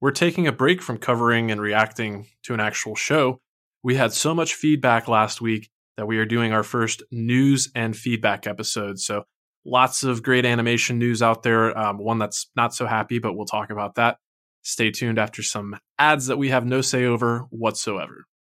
we're taking a break from covering and reacting to an actual show. We had so much feedback last week that we are doing our first news and feedback episode. So, lots of great animation news out there. Um, one that's not so happy, but we'll talk about that. Stay tuned after some ads that we have no say over whatsoever.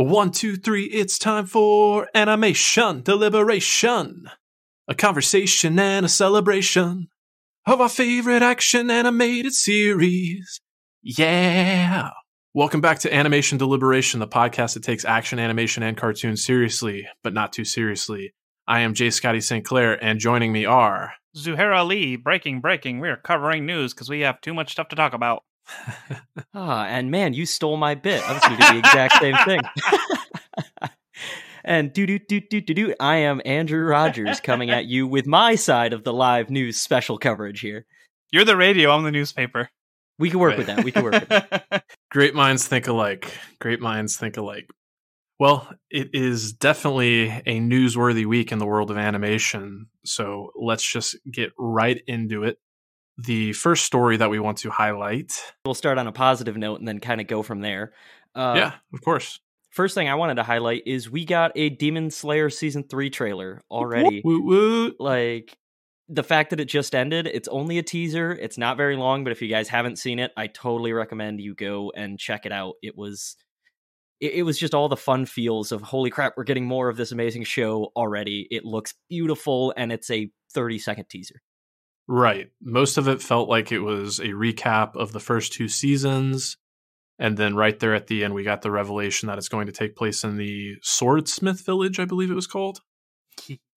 One, two, three, it's time for animation deliberation. A conversation and a celebration of our favorite action animated series. Yeah. Welcome back to Animation Deliberation, the podcast that takes action, animation, and cartoons seriously, but not too seriously. I am J. Scotty St. Clair, and joining me are Zuhair Ali, breaking, breaking. We're covering news because we have too much stuff to talk about. Ah, and man, you stole my bit. I was going to do the exact same thing. and do do do do do do. I am Andrew Rogers coming at you with my side of the live news special coverage here. You're the radio. I'm the newspaper. We can work with that. We can work with that. Great minds think alike. Great minds think alike. Well, it is definitely a newsworthy week in the world of animation. So let's just get right into it. The first story that we want to highlight. We'll start on a positive note and then kind of go from there. Uh, yeah, of course. First thing I wanted to highlight is we got a Demon Slayer season three trailer already. Woot, woot. Like the fact that it just ended, it's only a teaser. It's not very long, but if you guys haven't seen it, I totally recommend you go and check it out. It was it, it was just all the fun feels of holy crap, we're getting more of this amazing show already. It looks beautiful and it's a 30 second teaser. Right. Most of it felt like it was a recap of the first two seasons. And then right there at the end, we got the revelation that it's going to take place in the Swordsmith Village, I believe it was called.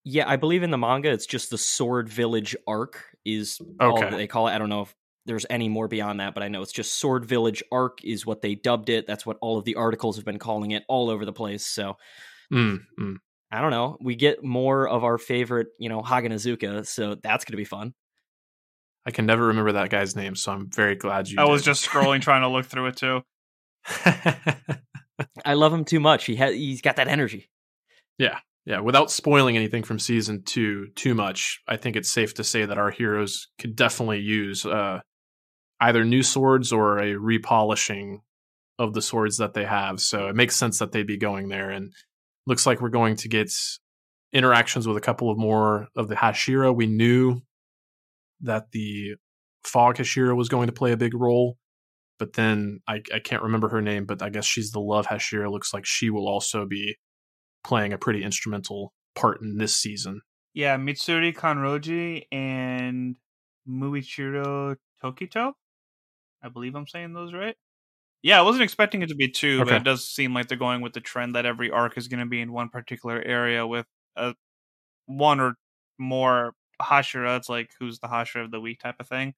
Yeah, I believe in the manga, it's just the Sword Village arc is all Okay. that they call it. I don't know if there's any more beyond that, but I know it's just Sword Village arc is what they dubbed it. That's what all of the articles have been calling it all over the place. So Mm, mm. I don't know. We get more of our favorite, you know, Haganezuka, so that's going to be fun. I can never remember that guy's name, so I'm very glad you I was just scrolling, trying to look through it too. I love him too much. He has he's got that energy. yeah, yeah. Without spoiling anything from season two too much, I think it's safe to say that our heroes could definitely use uh, either new swords or a repolishing of the swords that they have. So it makes sense that they'd be going there. And looks like we're going to get interactions with a couple of more of the Hashira. We knew that the Fog Hashira was going to play a big role. But then I, I can't remember her name, but I guess she's the Love Hashira. Looks like she will also be playing a pretty instrumental part in this season. Yeah, Mitsuri Kanroji and Muichiro Tokito. I believe I'm saying those right. Yeah, I wasn't expecting it to be two, but it does seem like they're going with the trend that every arc is going to be in one particular area with a one or more Hashira. It's like who's the Hashira of the week type of thing.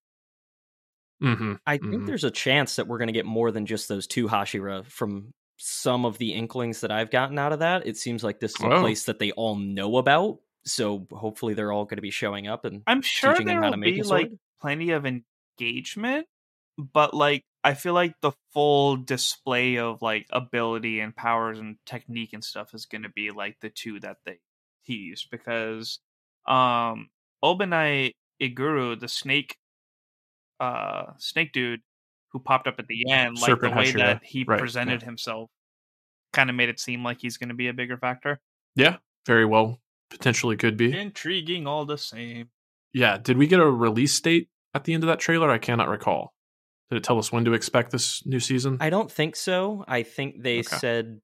Mm-hmm. I think Mhm. there's a chance that we're going to get more than just those two Hashira from some of the inklings that I've gotten out of that. It seems like this is a Oh. place that they all know about. So hopefully they're all going to be showing up and I'm sure teaching there him how will to make be like plenty of engagement, but like I feel like the full display of like ability and powers and technique and stuff is going to be like the two that they tease because um Obanai Iguru, the snake uh snake dude who popped up at the end, like Serpent the way Hashira. that he Right, presented yeah. himself kind of made it seem like he's going to be a bigger factor. Yeah, very well. Potentially could be. Intriguing all the same. Yeah. Did we get a release date at the end of that trailer? I cannot recall. Did it tell us when to expect this new season? I don't think so. I think they Okay. said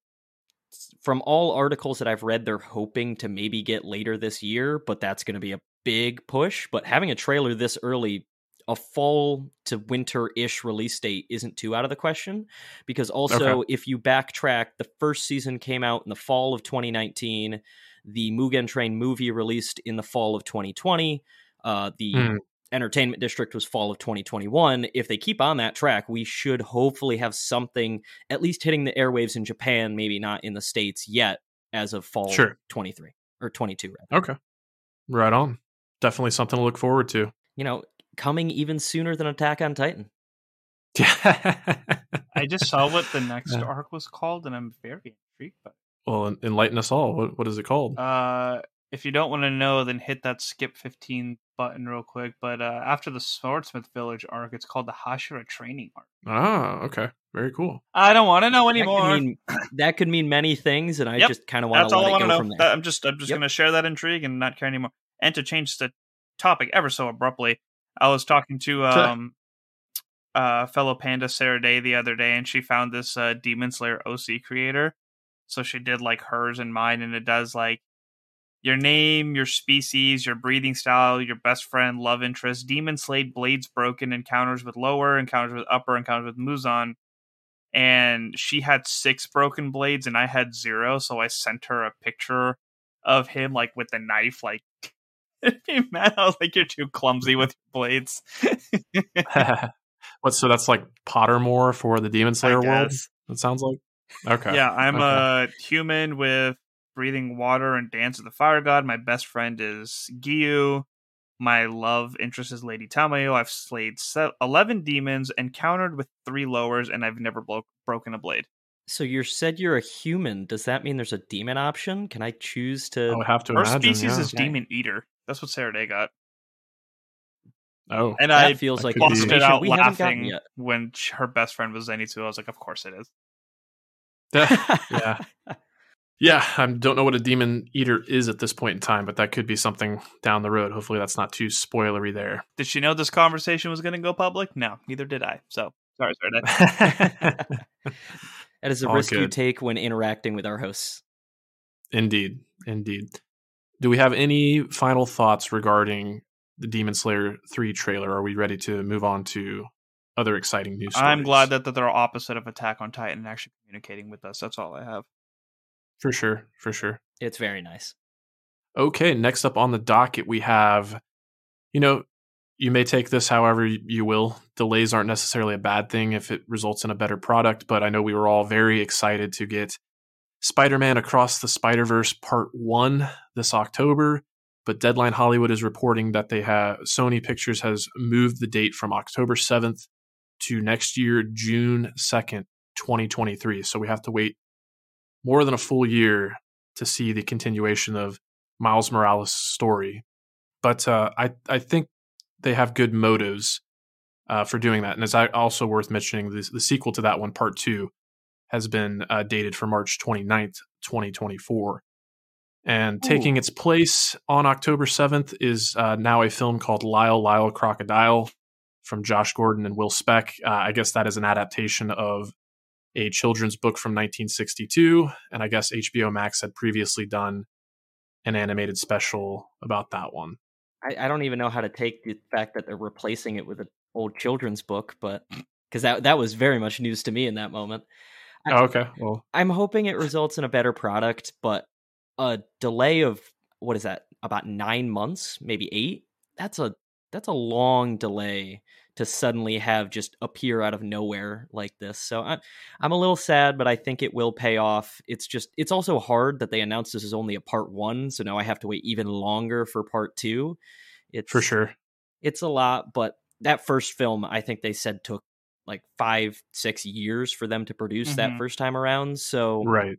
from all articles that I've read, they're hoping to maybe get later this year, but that's going to be a big push. But having a trailer this early, a fall to winter ish release date isn't too out of the question. Because also, Okay. if you backtrack, the first season came out in the fall of 2019. The Mugen Train movie released in the fall of 2020. Uh, the Hmm. Entertainment District was fall of 2021. If they keep on that track, we should hopefully have something at least hitting the airwaves in Japan, maybe not in the States yet, as of fall Sure. 23 or 22, rather. Okay. Right on. Definitely something to look forward to. You know, coming even sooner than Attack on Titan. I just saw what the next Yeah. arc was called, and I'm very intrigued by. well, enlighten us all. What, what is it called? Uh, if you don't want to know, then hit that skip 15 button real quick. But uh, after the Swordsmith Village arc, it's called the Hashira Training arc. ah, okay. Very cool. I don't want to know That anymore. could, mean, that could mean many things, and I Yep, just kind of want to let it go know. from there. That- I'm just I'm just Yep. going to share that intrigue and not care anymore. And to change the topic ever so abruptly, I was talking to um uh fellow panda Sarah Day the other day, and she found this uh, Demon Slayer OC creator. So she did like hers and mine, and it does like your name, your species, your breathing style, your best friend, love interest, demon slayed, blades broken, encounters with lower, encounters with upper, encounters with Muzan. And she had six broken blades and I had zero, so I sent her a picture of him like with the knife, like man, I was like, You're too clumsy with your blades. what? So that's like Pottermore for the Demon Slayer world. guess. It sounds like. Okay. Yeah, I'm Okay. a human with breathing water and dance with the fire god. My best friend is Giyu. My love interest is Lady Tamayo. I've slayed 11 demons, encountered with three lowers, and I've never blo- broken a blade. so you said you're a human. Does that mean there's a demon option? Can I choose to? I would have to Her imagine. species yeah. is Demon Eater. That's what Sarah Day got. Oh, And that I feels like could be- busted information out we laughing yet. when her best friend was Zenitsu. I was like, of course it is. yeah. Yeah, I don't know what a demon eater is at this point in time, but that could be something down the road. Hopefully, that's not too spoilery there. Did she know this conversation was going to go public? No, neither did I. So, sorry, Sarah Day. That is a All risk you take when interacting with our hosts. indeed, indeed. Do we have any final thoughts regarding the Demon Slayer three trailer? Are we ready to move on to other exciting news? I'm glad that, that they're opposite of Attack on Titan and actually communicating with us. That's all I have. for sure, for sure. It's very nice. Okay, next up on the docket, we have, you know, you may take this however you will. Delays aren't necessarily a bad thing if it results in a better product, but I know we were all very excited to get Spider Man Across the Spider Verse Part 1 this October. But Deadline Hollywood is reporting that they have Sony Pictures has moved the date from October 7th to next year, June 2nd, 2023. So we have to wait more than a full year to see the continuation of Miles Morales' story. But uh, I I think they have good motives uh, for doing that, and it's also worth mentioning the, the sequel to that one, Part Two, has been uh, dated for March 29th, 2024. And taking its place on October 7th is uh, now a film called Lyle Lyle Crocodile from Josh Gordon and Will Speck. Uh, I guess that is an adaptation of a children's book from 1962, and I guess HBO Max had previously done an animated special about that one. I, I don't even know how to take the fact that they're replacing it with an old children's book, but because that that was very much news to me in that moment. I- Oh, okay, well, I'm hoping it results in a better product, but a delay of what is that? About nine months, maybe eight. That's a that's a long delay to suddenly have just appear out of nowhere like this. So I'm I'm a little sad, but I think it will pay off. It's just it's also hard that they announced this is only a part one, so now I have to wait even longer for part two. It's for sure. it's a lot, but that first film, I think they said took like five, six years for them to produce that Mhm. first time around. So Right.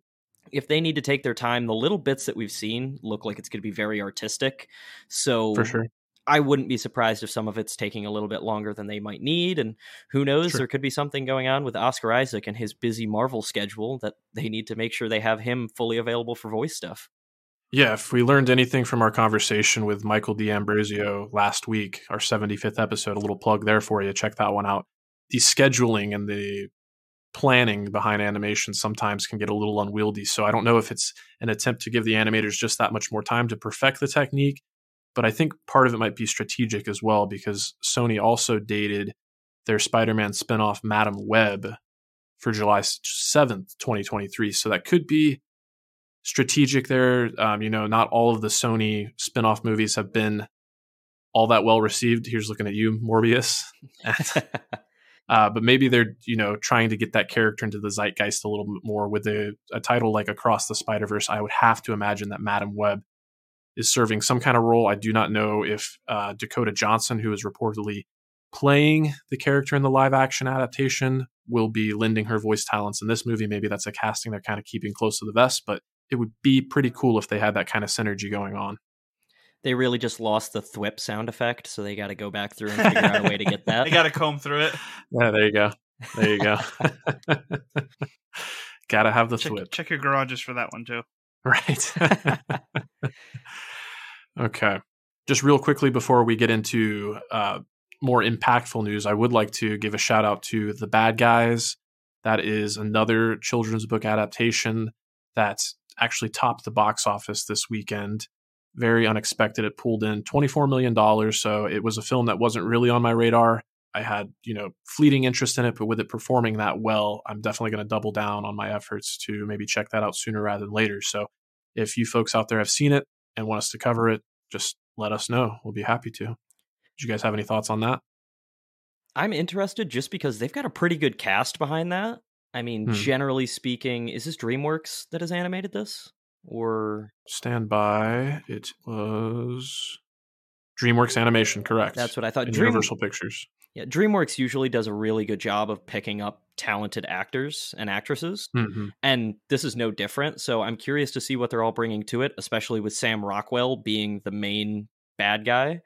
if they need to take their time, the little bits that we've seen look like it's going to be very artistic. So For sure. I wouldn't be surprised if some of it's taking a little bit longer than they might need. And who knows, Sure. there could be something going on with Oscar Isaac and his busy Marvel schedule that they need to make sure they have him fully available for voice stuff. Yeah, if we learned anything from our conversation with Michael D'Ambrosio last week, our 75th episode, a little plug there for you. Check that one out. The scheduling and the planning behind animation sometimes can get a little unwieldy. So I don't know if it's an attempt to give the animators just that much more time to perfect the technique, but I think part of it might be strategic as well because Sony also dated their Spider-Man spinoff Madam Web for July 7th, 2023. So that could be strategic there. Um, you know, not all of the Sony spinoff movies have been all that well received. Here's looking at you, Morbius. uh, but maybe they're you know trying to get that character into the zeitgeist a little bit more with a, a title like Across the Spider Verse. I would have to imagine that Madam Web is serving some kind of role. I do not know if uh, Dakota Johnson, who is reportedly playing the character in the live action adaptation, will be lending her voice talents in this movie. Maybe that's a casting they're kind of keeping close to the vest, but it would be pretty cool if they had that kind of synergy going on. They really just lost the thwip sound effect, so they got to go back through and figure out a way to get that. they got to comb through it. Yeah, there you go. There you go. got to have the check, thwip. Check your garages for that one too. Right. okay. Just real quickly before we get into uh, more impactful news, I would like to give a shout out to The Bad Guys. That is another children's book adaptation that's actually topped the box office this weekend. Very unexpected. It pulled in $24 million. So it was a film that wasn't really on my radar. I had, you know, fleeting interest in it, but with it performing that well, I'm definitely going to double down on my efforts to maybe check that out sooner rather than later. So if you folks out there have seen it and want us to cover it, just let us know. We'll be happy to. Do you guys have any thoughts on that? I'm interested just because they've got a pretty good cast behind that. I mean, hmm. generally speaking, is this DreamWorks that has animated this? Or stand by. It was DreamWorks Animation, correct? That's what I thought. Dream- Universal Pictures. Yeah, DreamWorks usually does a really good job of picking up talented actors and actresses, mm-hmm. and this is no different. So I'm curious to see what they're all bringing to it, especially with Sam Rockwell being the main bad guy.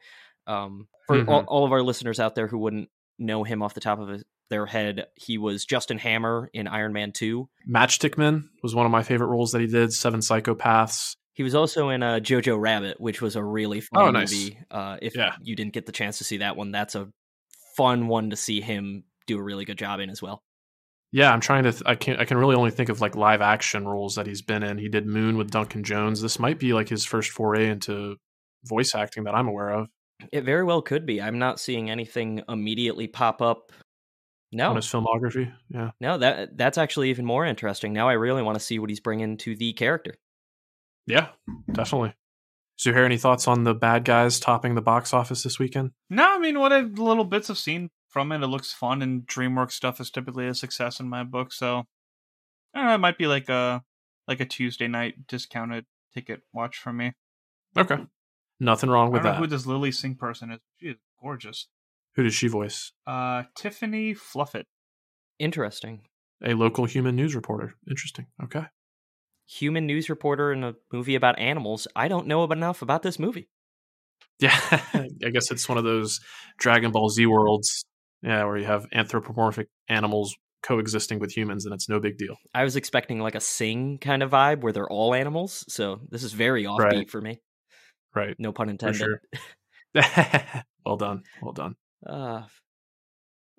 Um, for mm-hmm. all, all, of our listeners out there who wouldn't know him off the top of their head, he was Justin Hammer in Iron Man 2. Matchstick Men was one of my favorite roles that he did. Seven Psychopaths. He was also in uh, Jojo Rabbit, which was a really fun oh, nice. movie. Uh, if yeah. you didn't get the chance to see that one, that's a fun one to see him do a really good job in as well. Yeah, I'm trying to. Th- I can I can really only think of like live action roles that he's been in. He did Moon with Duncan Jones. This might be like his first foray into voice acting that I'm aware of. It very well could be. I'm not seeing anything immediately pop up. No, on his filmography. Yeah. No, that that's actually even more interesting. Now I really want to see what he's bringing to the character. Yeah, definitely. So, you hear any thoughts on the bad guys topping the box office this weekend? No, I mean, what I, little bits I've seen from it, it looks fun, and DreamWorks stuff is typically a success in my book. So, I don't know, it might be like a like a Tuesday night discounted ticket watch for me. Okay, nothing wrong with I don't that. Know who this Lilly Singh person is? She is gorgeous. Who does she voice? Uh, Tiffany Fluffit. Interesting. A local human news reporter. Interesting. Okay human news reporter in a movie about animals. I don't know enough about this movie. Yeah, I guess it's one of those Dragon Ball Z worlds. Yeah, where you have anthropomorphic animals coexisting with humans, and it's no big deal. I was expecting like a Sing kind of vibe where they're all animals, so this is very offbeat right. for me. Right. No pun intended. Sure. well done. Well done. Uh,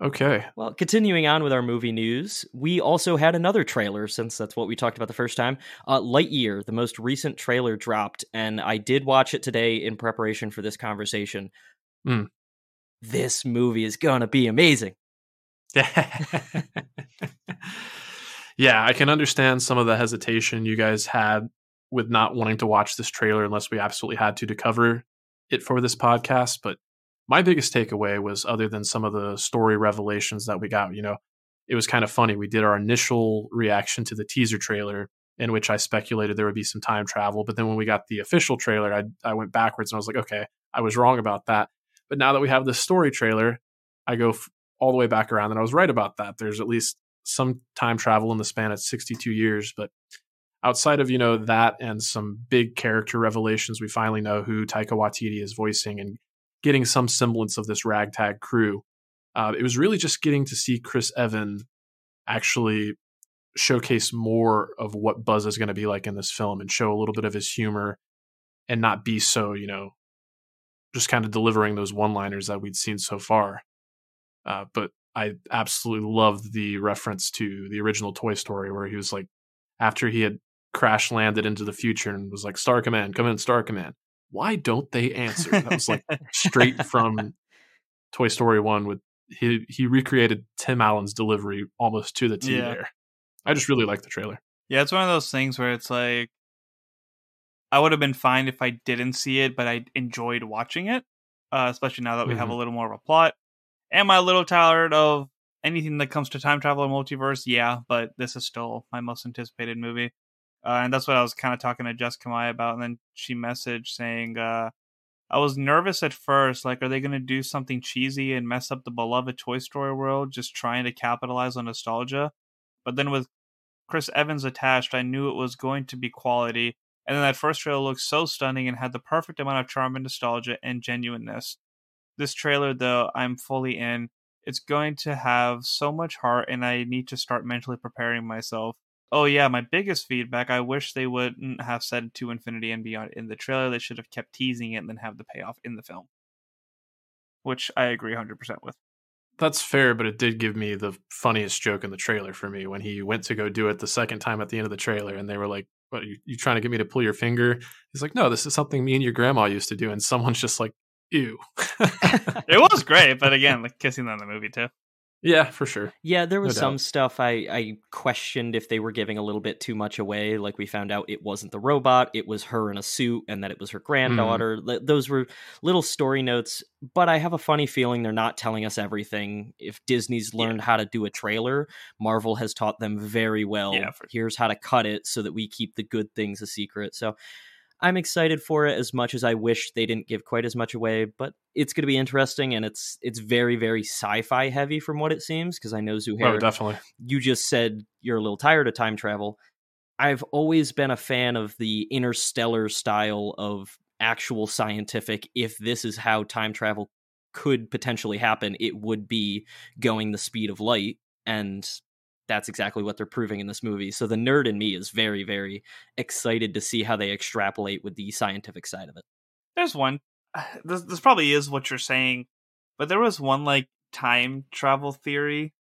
Okay. Well, continuing on with our movie news, we also had another trailer since that's what we talked about the first time. Uh, Lightyear, the most recent trailer dropped, and I did watch it today in preparation for this conversation. Mm. This movie is gonna be amazing. yeah, I can understand some of the hesitation you guys had with not wanting to watch this trailer unless we absolutely had to to cover it for this podcast, but my biggest takeaway was other than some of the story revelations that we got, you know, it was kind of funny. We did our initial reaction to the teaser trailer in which I speculated there would be some time travel. But then when we got the official trailer, I, I went backwards and I was like, okay, I was wrong about that. But now that we have the story trailer, I go f- all the way back around and I was right about that. There's at least some time travel in the span of 62 years. But outside of, you know, that and some big character revelations, we finally know who Taika Waititi is voicing and getting some semblance of this ragtag crew. Uh, it was really just getting to see Chris Evan actually showcase more of what Buzz is going to be like in this film and show a little bit of his humor and not be so, you know, just kind of delivering those one liners that we'd seen so far. Uh, but I absolutely loved the reference to the original Toy Story where he was like, after he had crash landed into the future and was like, Star Command, come in, Star Command. Why don't they answer? That was like straight from Toy Story 1 with he he recreated Tim Allen's delivery almost to the T Yeah. there. I just really like the trailer. Yeah, it's one of those things where it's like I would have been fine if I didn't see it, but I enjoyed watching it, uh, especially now that we have a little more of a plot. Am I a little tired of anything that comes to time travel or multiverse? Yeah, but this is still my most anticipated movie. Uh, and that's what I was kind of talking to Jessica Mai about. And then she messaged saying, uh, I was nervous at first. Like, are they going to do something cheesy and mess up the beloved Toy Story world, just trying to capitalize on nostalgia? But then with Chris Evans attached, I knew it was going to be quality. And then that first trailer looked so stunning and had the perfect amount of charm and nostalgia and genuineness. This trailer, though, I'm fully in. It's going to have so much heart, and I need to start mentally preparing myself. Oh, yeah, my biggest feedback I wish they wouldn't have said to Infinity and Beyond in the trailer. They should have kept teasing it and then have the payoff in the film. Which I agree 100% with. That's fair, but it did give me the funniest joke in the trailer for me when he went to go do it the second time at the end of the trailer, and they were like, "What? Are you, you trying to get me to pull your finger?" He's like, "No, this is something me and your grandma used to do," and someone's just like, "Ew." It was great, but again, like kissing in the movie too. Yeah, for sure. Yeah, there was No some doubt. stuff I, I questioned if they were giving a little bit too much away. Like we found out it wasn't the robot, it was her in a suit, and that it was her mm. granddaughter. Th- Those were little story notes, but I have a funny feeling they're not telling us everything. If Disney's Yeah. learned how to do a trailer, Marvel has taught them very well. Yeah, for- Here's how to cut it so that we keep the good things a secret. So I'm excited for it as much as I wish they didn't give quite as much away, but it's going to be interesting and it's it's very very sci-fi heavy from what it seems because I know oh, Zuhair Oh, definitely. you just said you're a little tired of time travel. I've always been a fan of the interstellar style of actual scientific. If this is how time travel could potentially happen, it would be going the speed of light. And that's exactly what they're proving in this movie. So the nerd in me is very, very excited to see how they extrapolate with the scientific side of it. There's one. This this probably is what you're saying, but there was one like time travel theory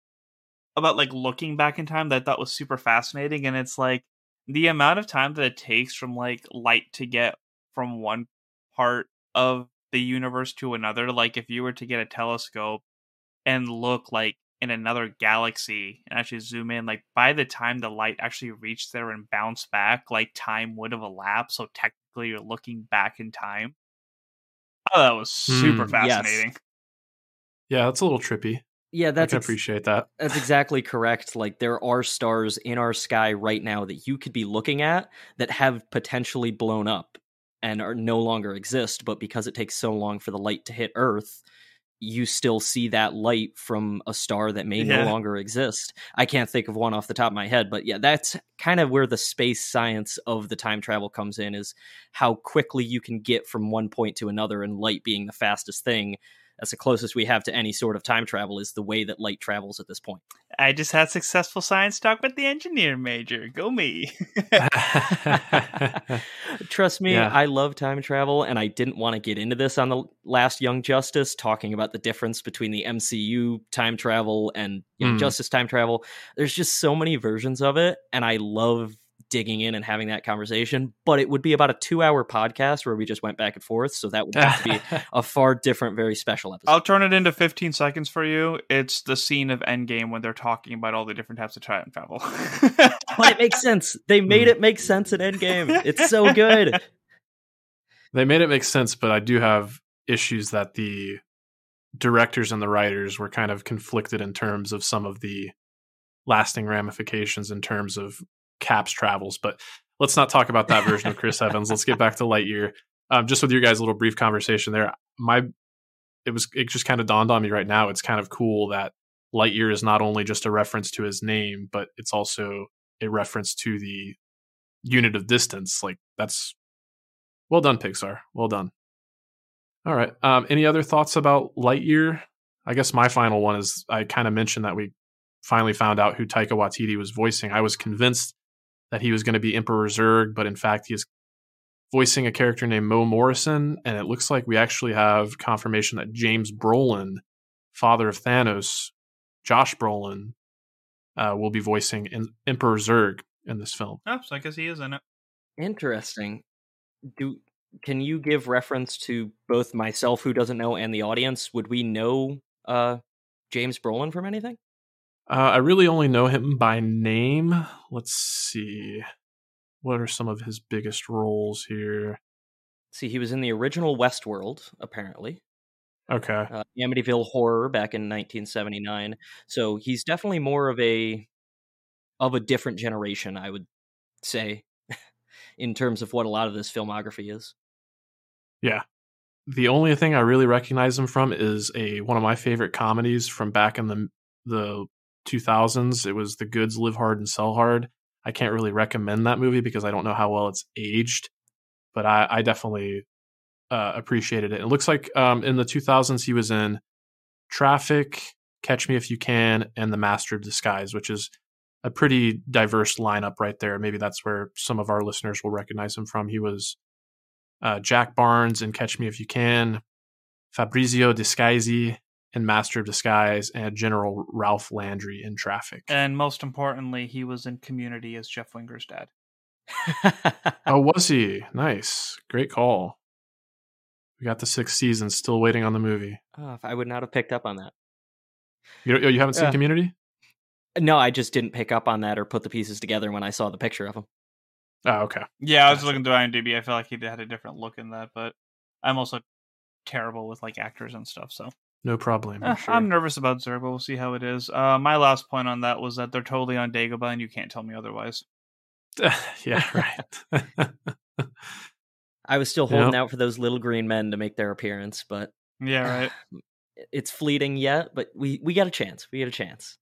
about like looking back in time that I thought was super fascinating, and it's like the amount of time that it takes from like light to get from one part of the universe to another. Like if you were to get a telescope and look like in another galaxy and actually zoom in, like by the time the light actually reached there and bounced back, like time would have elapsed. So technically, you're looking back in time. Oh, that was super Hmm, yes. fascinating. Yeah, that's a little trippy. Yeah, I that's can ex- appreciate that. That's exactly correct. Like there are stars in our sky right now that you could be looking at that have potentially blown up and are no longer exist, but because it takes so long for the light to hit Earth, you still see that light from a star that may Yeah. no longer exist. I can't think of one off the top of my head, but yeah, that's kind of where the space science of the time travel comes in is how quickly you can get from one point to another and light being the fastest thing. That's the closest we have to any sort of time travel is the way that light travels at this point. I just had successful science talk with the engineer major. Go me. Trust me, Yeah. I love time travel, and I didn't want to get into this on the last Young Justice, talking about the difference between the MCU time travel and Young Mm. Justice time travel. There's just so many versions of it, and I love digging in and having that conversation. But it would be about a two hour podcast where we just went back and forth, so that would have to be a far different, very special episode. I'll turn it into 15 seconds for you. It's the scene of Endgame when they're talking about all the different types of time travel. but it makes sense. They hmm. made it make sense in Endgame. It's so good. they made it make sense, but I do have issues that the directors and the writers were kind of conflicted in terms of some of the lasting ramifications in terms of Cap's travels. But let's not talk about that version of Chris Evans. Let's get back to Lightyear. Um, just with your guys' a little brief conversation there, my it was it just kind of dawned on me right now. It's kind of cool that Lightyear is not only just a reference to his name, but it's also a reference to the unit of distance. Like that's well done, Pixar. Well done. All right. Um, any other thoughts about Lightyear? I guess my final one is I kind of mentioned that we finally found out who Taika Waititi was voicing. I was convinced that he was going to be Emperor Zurg, but in fact, he is voicing a character named Mo Morrison, and it looks like we actually have confirmation that James Brolin, father of Thanos, Josh Brolin uh, will be voicing in- Emperor Zurg in this film. Oh, so I guess he is in it. Interesting. Do can you give reference to both myself, who doesn't know, and the audience? Would we know uh, James Brolin from anything? Uh, I really only know him by name. Let's see. What are some of his biggest roles here? See, he was in the original Westworld, apparently. Okay. Uh, Amityville Horror back in 1979. So he's definitely more of a of a different generation, I would say, in terms of what a lot of this filmography is. Yeah. The only thing I really recognize him from is a one of my favorite comedies from back in the the 2000s. It was The Goods Live Hard and Sell Hard. I can't really recommend that movie because I don't know how well it's aged, but I, I definitely uh, appreciated it. It looks like um, in the 2000s he was in Traffic, Catch Me If You Can, and The Master of Disguise, which is a pretty diverse lineup right there. Maybe that's where some of our listeners will recognize him from. He was uh, Jack Barnes in Catch Me If You Can, Fabrizio Disguisi in Master of Disguise, and General Ralph Landry in Traffic. And most importantly, he was in Community as Jeff Winger's dad. oh, was he? Nice. Great call. We got the sixth season, still waiting on the movie. Oh, I would not have picked up on that. You, oh, you haven't seen Yeah. Community? No, I just didn't pick up on that or put the pieces together when I saw the picture of him. Oh, okay. Yeah, I was Gotcha. looking through IMDb. I feel like he had a different look in that, but I'm also terrible with like actors and stuff. So No problem. Eh, I'm nervous about Zurg, but we'll see how it is. Uh, my last point on that was that they're totally on Dagobah, and you can't tell me otherwise. yeah, right. I was still Yep. holding out for those little green men to make their appearance, but Yeah, right. it's fleeting yet. But we we got a chance. We got a chance.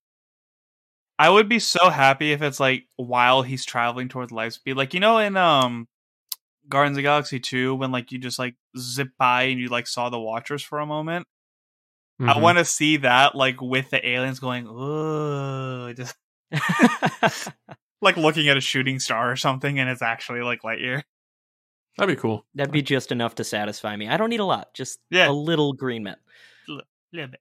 I would be so happy if it's like while he's traveling towards light speed, like you know in um Guardians of the Galaxy 2 when like you just like zip by and you like saw the Watchers for a moment. I Mhm. want to see that like with the aliens going, oh, just like looking at a shooting star or something, and it's actually like Lightyear. That'd be cool. That'd be just enough to satisfy me. I don't need a lot, just Yeah. a little green men. little bit.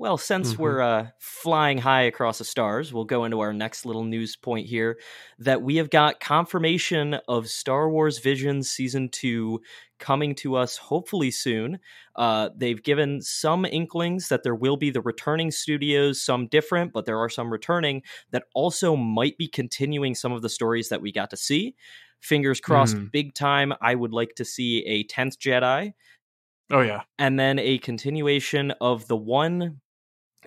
Well, since Mhm. we're uh, flying high across the stars, we'll go into our next little news point here that we have got confirmation of Star Wars Visions Season 2 coming to us hopefully soon. Uh, they've given some inklings that there will be the returning studios, some different, but there are some returning that also might be continuing some of the stories that we got to see. Fingers crossed, Mm. big time. I would like to see a 10th Jedi Oh yeah. and then a continuation of the one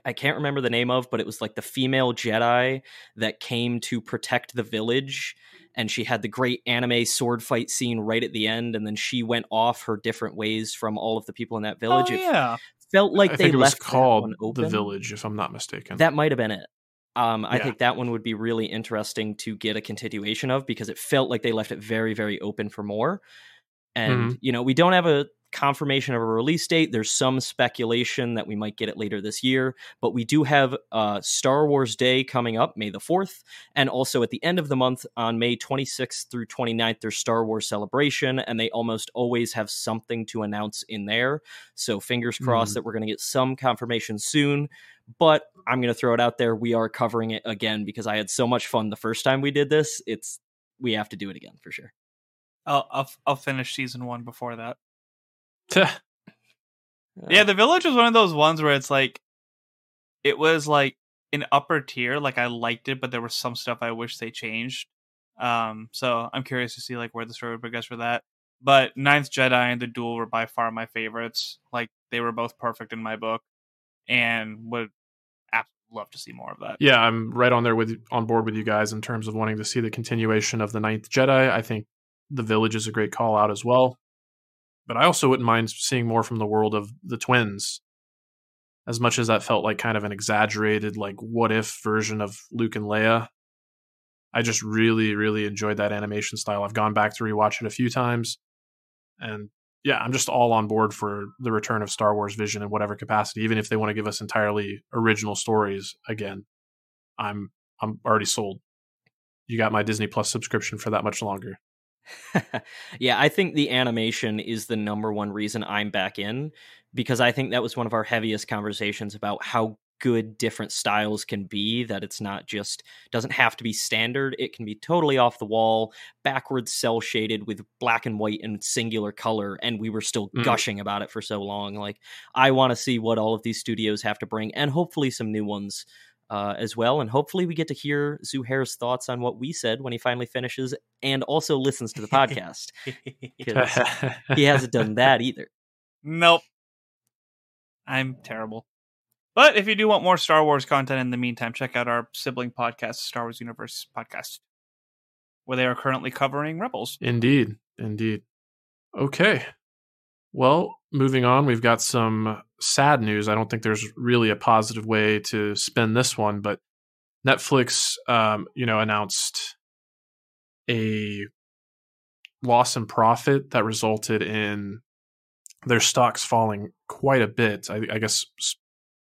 I can't remember the name of, but it was like the female Jedi that came to protect the village. And she had the great anime sword fight scene right at the end, and then she went off her different ways from all of the people in that village. Oh It yeah, felt like I they think it was left that called one The. Village, if I'm not mistaken. That might have been it. Um, I Yeah. think that one would be really interesting to get a continuation of because it felt like they left it very, very open for more. And, Mm-hmm. you know, we don't have a confirmation of a release date. There's some speculation that we might get it later this year, but we do have uh, Star Wars Day coming up, May the 4th. And also at the end of the month on May 26th through 29th, there's Star Wars Celebration, and they almost always have something to announce in there. So fingers crossed Mhm. that we're going to get some confirmation soon but I'm going to throw it out there. We are covering it again because I had so much fun the first time we did this. It's we have to do it again for sure. I'll I'll, I'll finish season one before that. Yeah, Uh, the village was one of those ones where it's like it was like an upper tier. Like I liked it, but there was some stuff I wish they changed. Um, so I'm curious to see like where the story would progress for that. But Ninth Jedi and the Duel were by far my favorites. Like they were both perfect in my book, and would absolutely love to see more of that. yeah, I'm right on there with on board with you guys in terms of wanting to see the continuation of the Ninth Jedi. I think the Village is a great call out as well. But I also wouldn't mind seeing more from the world of the twins. As much as that felt like kind of an exaggerated, like what if version of Luke and Leia. I just really, really enjoyed that animation style. I've gone back to rewatch it a few times. And yeah, I'm just all on board for the return of Star Wars Vision in whatever capacity, even if they want to give us entirely original stories again. I'm I'm already sold. You got my Disney Plus subscription for that much longer. yeah, I think the animation is the number one reason I'm back in because I think that was one of our heaviest conversations about how good different styles can be that it's not just doesn't have to be standard it can be totally off the wall backwards cell shaded with black and white and singular color and we were still mm. gushing about it for so long like i want to see what all of these studios have to bring and hopefully some new ones uh, as well. And hopefully, we get to hear Zuhair's thoughts on what we said when he finally finishes and also listens to the podcast. he hasn't done that either. Nope. I'm terrible. But if you do want more Star Wars content in the meantime, check out our sibling podcast, Star Wars Universe Podcast, where they are currently covering Rebels. Indeed. Indeed. Okay. Well, moving on, we've got some sad news. I don't think there's really a positive way to spin this one, but Netflix, um, you know, announced a loss in profit that resulted in their stocks falling quite a bit. I, I guess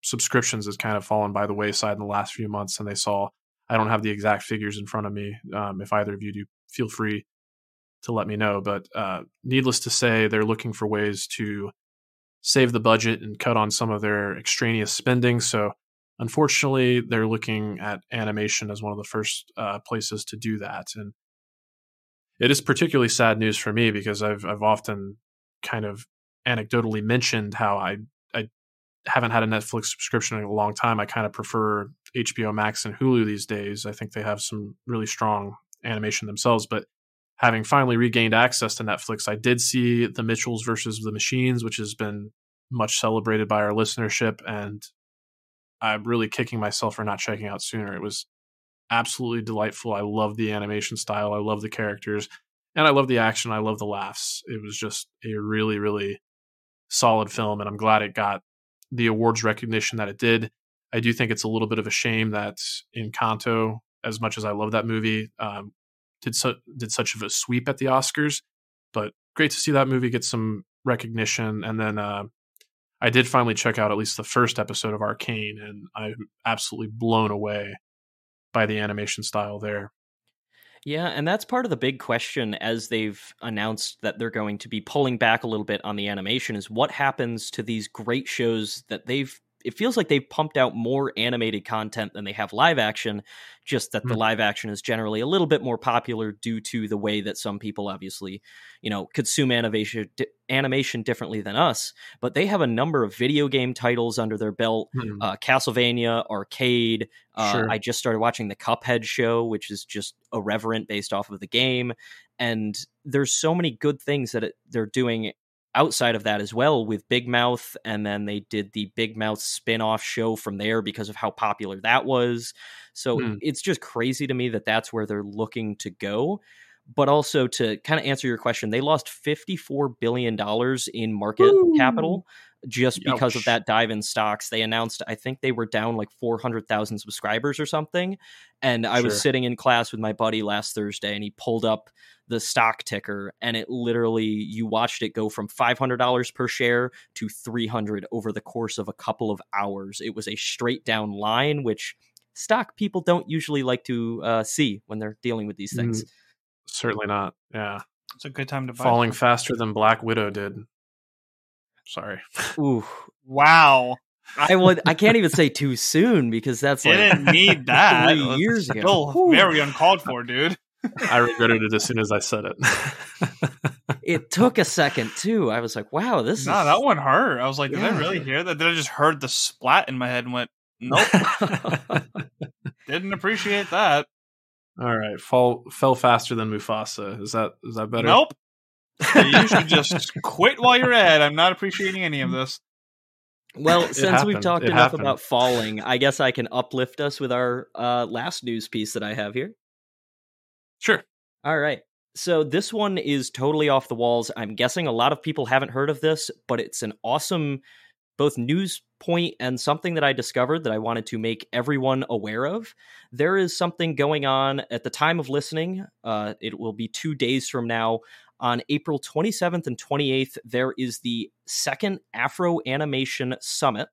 subscriptions has kind of fallen by the wayside in the last few months, and they saw. I don't have the exact figures in front of me. Um, if either of you do, feel free to let me know. But uh, needless to say, they're looking for ways to save the budget and cut on some of their extraneous spending. So, unfortunately, they're looking at animation as one of the first uh, places to do that. And it is particularly sad news for me because I've I've often kind of anecdotally mentioned how I I haven't had a Netflix subscription in a long time. I kind of prefer HBO Max and Hulu these days. I think they have some really strong animation themselves, but having finally regained access to Netflix, I did see The Mitchells versus the Machines, which has been much celebrated by our listenership. And I'm really kicking myself for not checking out sooner. It was absolutely delightful. I love the animation style, I love the characters, and I love the action. I love the laughs. It was just a really, really solid film. And I'm glad it got the awards recognition that it did. I do think it's a little bit of a shame that Encanto, as much as I love that movie, um, did so, did such of a sweep at the Oscars. But great to see that movie get some recognition. And then uh, I did finally check out at least the first episode of Arcane, and I'm absolutely blown away by the animation style there. Yeah, and that's part of the big question as they've announced that they're going to be pulling back a little bit on the animation is what happens to these great shows that they've it feels like they've pumped out more animated content than they have live action just that mm. the hmm. live action is generally a little bit more popular due to the way that some people obviously you know consume animation di- animation differently than us but they have a number of video game titles under their belt mm. uh, castlevania Arcane uh, sure. i just started watching the cuphead show which is just irreverent based off of the game and there's so many good things that it, they're doing outside of that as well with Big Mouth, and then they did the Big Mouth spin-off show from there because of how popular that was. So mm. it's just crazy to me that that's where they're looking to go. But also to kind of answer your question, they lost $54 billion in market Ooh. capital just Ouch. because of that dive in stocks. They announced, I think they were down like 400,000 subscribers or something. And I sure. was sitting in class with my buddy last Thursday and he pulled up the stock ticker and it literally you watched it go from $500 per share to 300 over the course of a couple of hours it was a straight down line which stock people don't usually like to uh, see when they're dealing with these things mm, certainly not yeah it's a good time to buy. falling faster than black widow did sorry ooh wow I would. I can't even say too soon because that's like didn't need that three years ago. Very uncalled for, dude. I regretted it as soon as I said it. it took a second too. I was like, "Wow, this nah, is... that one hurt." I was like, "Did yeah. I really hear that?" Then I just heard the splat in my head and went, "Nope." Didn't appreciate that. All right, fall fell faster than Mufasa. Is that is that better? Nope. you should just quit while you're ahead. I'm not appreciating any of this. Well, since happened. we've talked it enough happened. about falling, I guess I can uplift us with our uh, last news piece that I have here. Sure. All right. So this one is totally off the walls. I'm guessing a lot of people haven't heard of this, but it's an awesome both news point and something that I discovered that I wanted to make everyone aware of. There is something going on at the time of listening. Uh, it will be two days from now. On April 27th and 28th, there is the second Afro Animation Summit.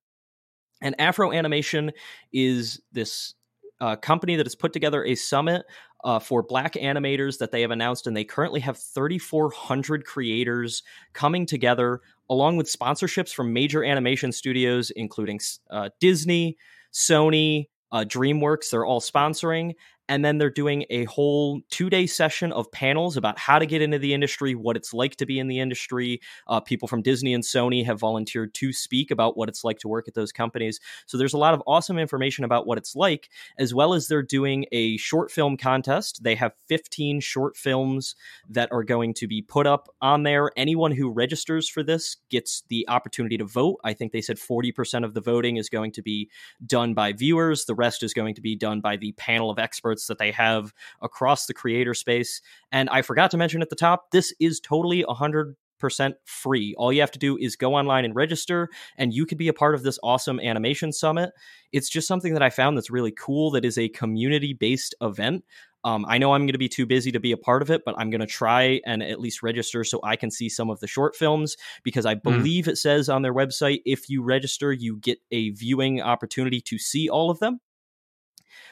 And Afro Animation is this uh, company that has put together a summit uh, for black animators that they have announced, and they currently have 3,400 creators coming together, along with sponsorships from major animation studios, including uh, Disney, Sony, uh, DreamWorks, they're all sponsoring and then they're doing a whole two day session of panels about how to get into the industry, what it's like to be in the industry. Uh, people from Disney and Sony have volunteered to speak about what it's like to work at those companies. So there's a lot of awesome information about what it's like, as well as they're doing a short film contest. They have 15 short films that are going to be put up on there. Anyone who registers for this gets the opportunity to vote. I think they said 40% of the voting is going to be done by viewers, the rest is going to be done by the panel of experts that they have across the creator space. And I forgot to mention at the top, this is totally 100 percent free. All you have to do is go online and register, and you could be a part of this awesome animation summit. It's just something that I found that's really cool. That is a community based event. Um, I know I'm going to be too busy to be a part of it, but I'm going to try and at least register so I can see some of the short films because I mm. believe mm. it says on their website if you register, you get a viewing opportunity to see all of them.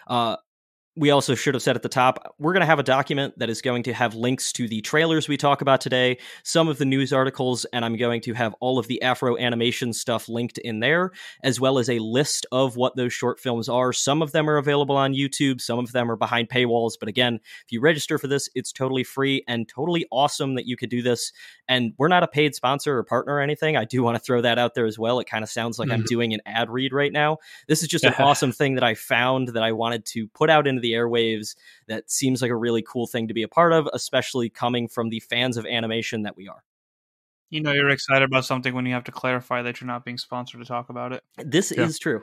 Uh, we also should have said at the top we're going to have a document that is going to have links to the trailers we talk about today some of the news articles and i'm going to have all of the afro animation stuff linked in there as well as a list of what those short films are. Some of them are available on youtube some of them are behind paywalls but again if you register for this it's totally free and totally awesome that you could do this. And we're not a paid sponsor or partner or anything. I do want to throw that out there as well. It kind of sounds like mm-hmm. i'm doing an ad read right now. This is just an awesome thing that i found that i wanted to put out into the airwaves that seems like a really cool thing to be a part of, especially coming from the fans of animation that we are. You know, you're excited about something when you have to clarify that you're not being sponsored to talk about it. This yeah. is true.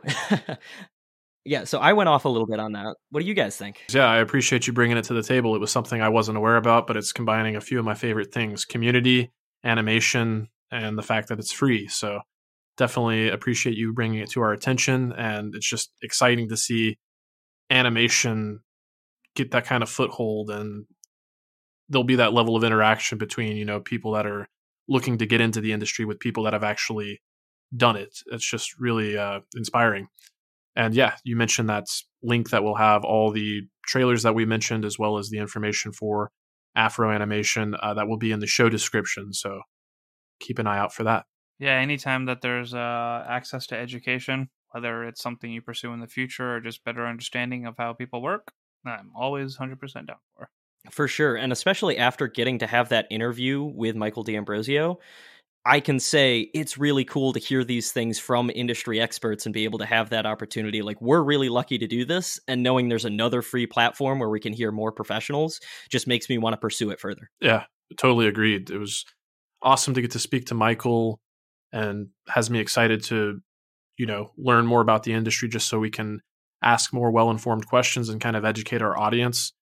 yeah, so I went off a little bit on that. What do you guys think? Yeah, I appreciate you bringing it to the table. It was something I wasn't aware about, but it's combining a few of my favorite things community, animation, and the fact that it's free. So definitely appreciate you bringing it to our attention. And it's just exciting to see animation get that kind of foothold and there'll be that level of interaction between you know people that are looking to get into the industry with people that have actually done it. It's just really uh, inspiring. And yeah you mentioned that link that will have all the trailers that we mentioned as well as the information for afro animation uh, that will be in the show description. So keep an eye out for that. Yeah anytime that there's uh, access to education whether it's something you pursue in the future or just better understanding of how people work, I'm always 100% down for. For sure. And especially after getting to have that interview with Michael D'Ambrosio, I can say it's really cool to hear these things from industry experts and be able to have that opportunity. Like, we're really lucky to do this, and knowing there's another free platform where we can hear more professionals just makes me want to pursue it further. Yeah, totally agreed. It was awesome to get to speak to Michael and has me excited to you know learn more about the industry just so we can ask more well-informed questions and kind of educate our audience.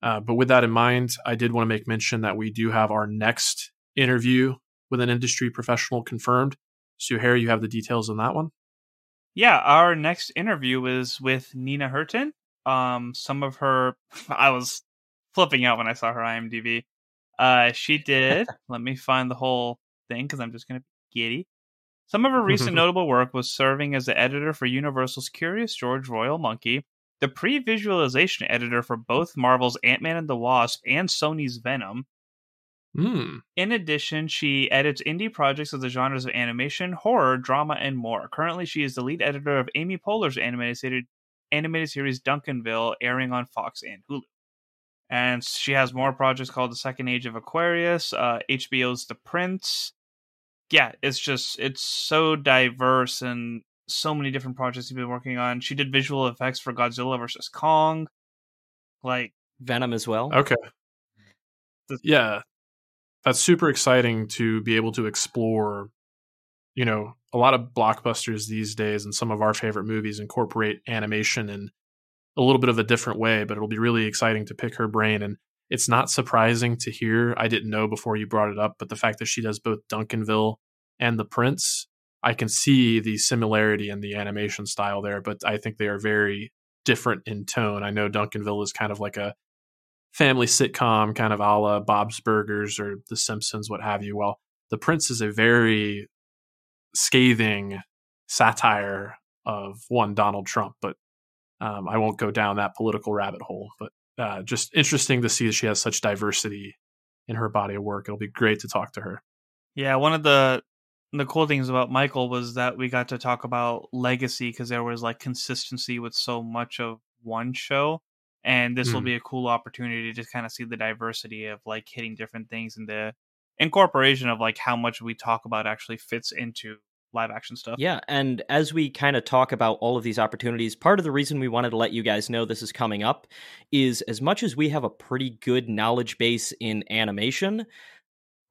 Uh, but with that in mind i did want to make mention that we do have our next interview with an industry professional confirmed. So harry you have the details on that one? Yeah our next interview is with nina hurton. Um some of her i was flipping out when i saw her imdb uh she did let me find the whole thing because i'm just gonna be giddy some of her recent notable work was serving as the editor for Universal's Curious George Royal Monkey, the pre visualization editor for both Marvel's Ant Man and the Wasp and Sony's Venom. Mm. In addition, she edits indie projects of the genres of animation, horror, drama, and more. Currently, she is the lead editor of Amy Poehler's animated, animated series Duncanville, airing on Fox and Hulu. And she has more projects called The Second Age of Aquarius, uh, HBO's The Prince, yeah, it's just it's so diverse and so many different projects you've been working on. She did visual effects for Godzilla versus Kong, like Venom as well. Okay. yeah, that's super exciting to be able to explore. You know, a lot of blockbusters these days and some of our favorite movies incorporate animation in a little bit of a different way, but it'll be really exciting to pick her brain. And it's not surprising to hear. I didn't know before you brought it up, but the fact that she does both Duncanville and The Prince, I can see the similarity in the animation style there, but I think they are very different in tone. I know Duncanville is kind of like a family sitcom, kind of a la Bob's Burgers or The Simpsons, what have you. Well, The Prince is a very scathing satire of one Donald Trump, but um, I won't go down that political rabbit hole. But uh, just interesting to see that she has such diversity in her body of work. It'll be great to talk to her. Yeah, one of the the cool things about Michael was that we got to talk about legacy because there was like consistency with so much of one show. And this will Mm. be a cool opportunity to just kind of see the diversity of like hitting different things and the incorporation of like how much we talk about actually fits into live action stuff. Yeah, and as we kind of talk about all of these opportunities, part of the reason we wanted to let you guys know this is coming up is as much as we have a pretty good knowledge base in animation,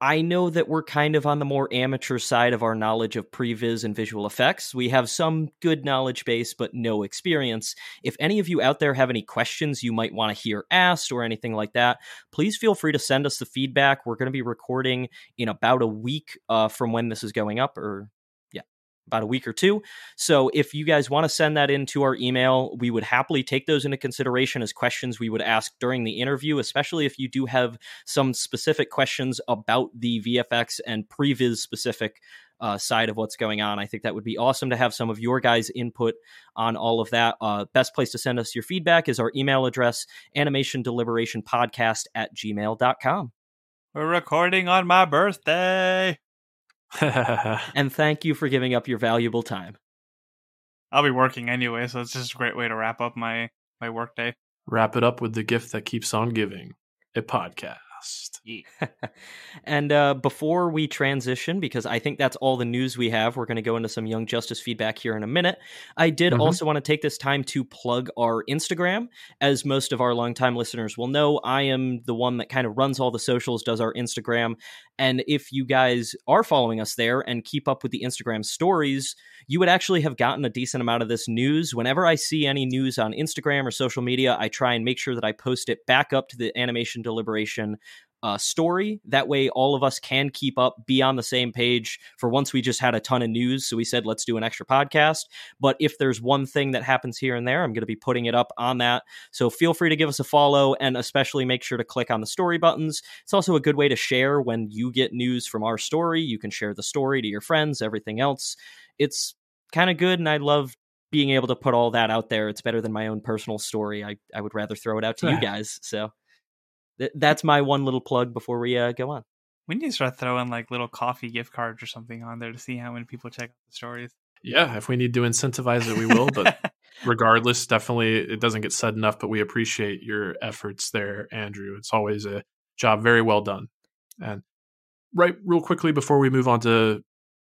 I know that we're kind of on the more amateur side of our knowledge of previs and visual effects. We have some good knowledge base, but no experience. If any of you out there have any questions you might want to hear asked or anything like that, please feel free to send us the feedback. We're going to be recording in about a week uh, from when this is going up, or about a week or two. So if you guys want to send that into our email, we would happily take those into consideration as questions we would ask during the interview, especially if you do have some specific questions about the VFX and previs specific uh, side of what's going on. I think that would be awesome to have some of your guys' input on all of that. Uh, best place to send us your feedback is our email address, animation deliberation podcast at gmail.com. We're recording on my birthday. And thank you for giving up your valuable time. I'll be working anyway, so it's just a great way to wrap up my my workday. Wrap it up with the gift that keeps on giving a podcast. and uh, before we transition, because I think that's all the news we have, we're going to go into some Young Justice feedback here in a minute. I did Mhm. also want to take this time to plug our Instagram. As most of our longtime listeners will know, I am the one that kind of runs all the socials, does our Instagram. And if you guys are following us there and keep up with the Instagram stories, you would actually have gotten a decent amount of this news. Whenever I see any news on Instagram or social media, I try and make sure that I post it back up to the animation deliberation uh, story. That way, all of us can keep up, be on the same page. For once, we just had a ton of news, so we said let's do an extra podcast. But if there's one thing that happens here and there, I'm going to be putting it up on that. So feel free to give us a follow, and especially make sure to click on the story buttons. It's also a good way to share when you get news from our story. You can share the story to your friends, everything else. It's kind of good, and I love being able to put all that out there. It's better than my own personal story. I, I would rather throw it out to you guys. So th- that's my one little plug before we uh, go on. We need to start throwing like little coffee gift cards or something on there to see how many people check out the stories. Yeah, if we need to incentivize it, we will. But regardless, definitely it doesn't get said enough. But we appreciate your efforts there, Andrew. It's always a job very well done. And right, real quickly before we move on to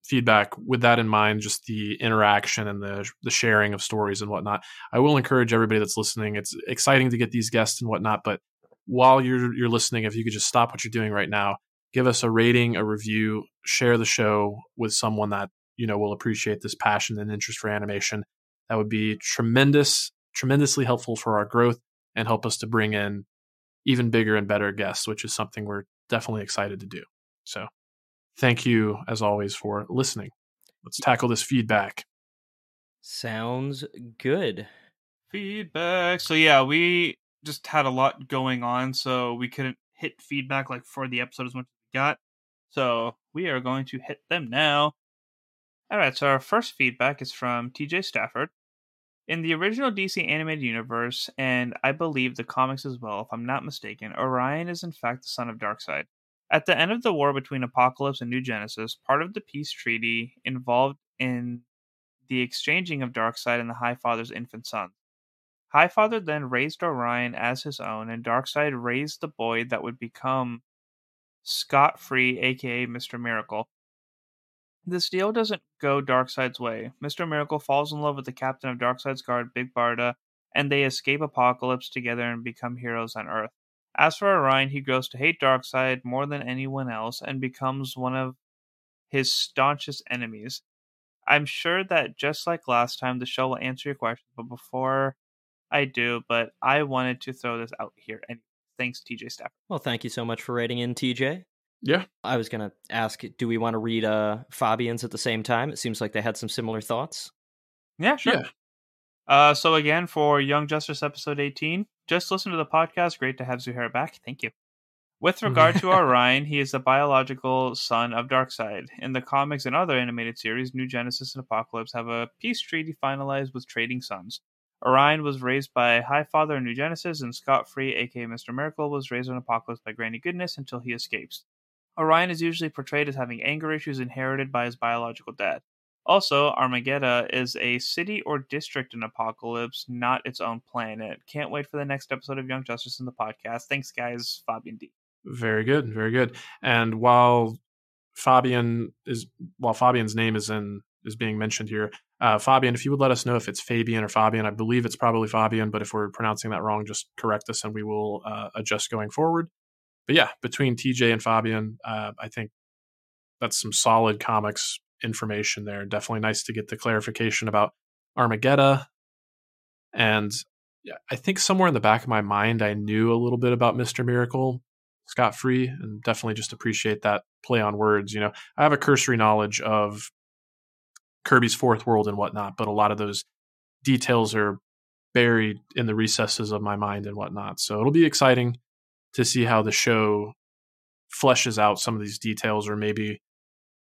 feedback, with that in mind, just the interaction and the the sharing of stories and whatnot, I will encourage everybody that's listening. It's exciting to get these guests and whatnot, but while you're you're listening, if you could just stop what you're doing right now, give us a rating, a review, share the show with someone that you know will appreciate this passion and interest for animation. That would be tremendous, tremendously helpful for our growth and help us to bring in even bigger and better guests, which is something we're definitely excited to do. So, thank you as always for listening. Let's tackle this feedback. Sounds good. feedback. So yeah, we just had a lot going on, so we couldn't hit feedback like for the episode as much as we got. So we are going to hit them now. All right. So our first feedback is from T.J. Stafford. In the original DC animated universe, and I believe the comics as well, if I'm not mistaken, Orion is in fact the son of Darkseid. At the end of the war between Apokolips and New Genesis, part of the peace treaty involved in the exchanging of Darkseid and the High Father's infant sons. Highfather then raised Orion as his own, and Darkseid raised the boy that would become Scott Free, aka Mr. Miracle. This deal doesn't go Darkseid's way. Mr. Miracle falls in love with the captain of Darkseid's guard, Big Barda, and they escape Apokolips together and become heroes on Earth. As for Orion, he grows to hate Darkseid more than anyone else and becomes one of his staunchest enemies. I'm sure that just like last time, the show will answer your question, but before I do, but I wanted to throw this out here. And thanks, TJ Stafford. Well, thank you so much for writing in, TJ. Yeah. I was going to ask, do we want to read uh, Fabian's at the same time? It seems like they had some similar thoughts. Yeah, sure. Yeah. Uh, so again, for Young Justice episode 18, just listen to the podcast. Great to have Zuhair back. Thank you. With regard to Orion, he is the biological son of Darkseid. In the comics and other animated series, New Genesis and Apokolips have a peace treaty finalized with trading sons. Orion was raised by Highfather in New Genesis, and Scott Free, aka Mr. Miracle, was raised in Apokolips by Granny Goodness until he escapes. Orion is usually portrayed as having anger issues inherited by his biological dad. Also, Armageddon is a city or district in Apokolips, not its own planet. Can't wait for the next episode of Young Justice in the podcast. Thanks, guys. Fabian D. Very good, very good. And while Fabian is while Fabian's name is in is being mentioned here, uh, Fabian, if you would let us know if it's Fabian or Fabian, I believe it's probably Fabian, but if we're pronouncing that wrong, just correct us and we will uh, adjust going forward. But yeah, between TJ and Fabian, uh, I think that's some solid comics information there. Definitely nice to get the clarification about Armageddon. And I think somewhere in the back of my mind, I knew a little bit about Mr. Miracle, Scott Free, and definitely just appreciate that play on words. You know, I have a cursory knowledge of Kirby's Fourth World and whatnot, but a lot of those details are buried in the recesses of my mind and whatnot. So it'll be exciting to see how the show fleshes out some of these details or maybe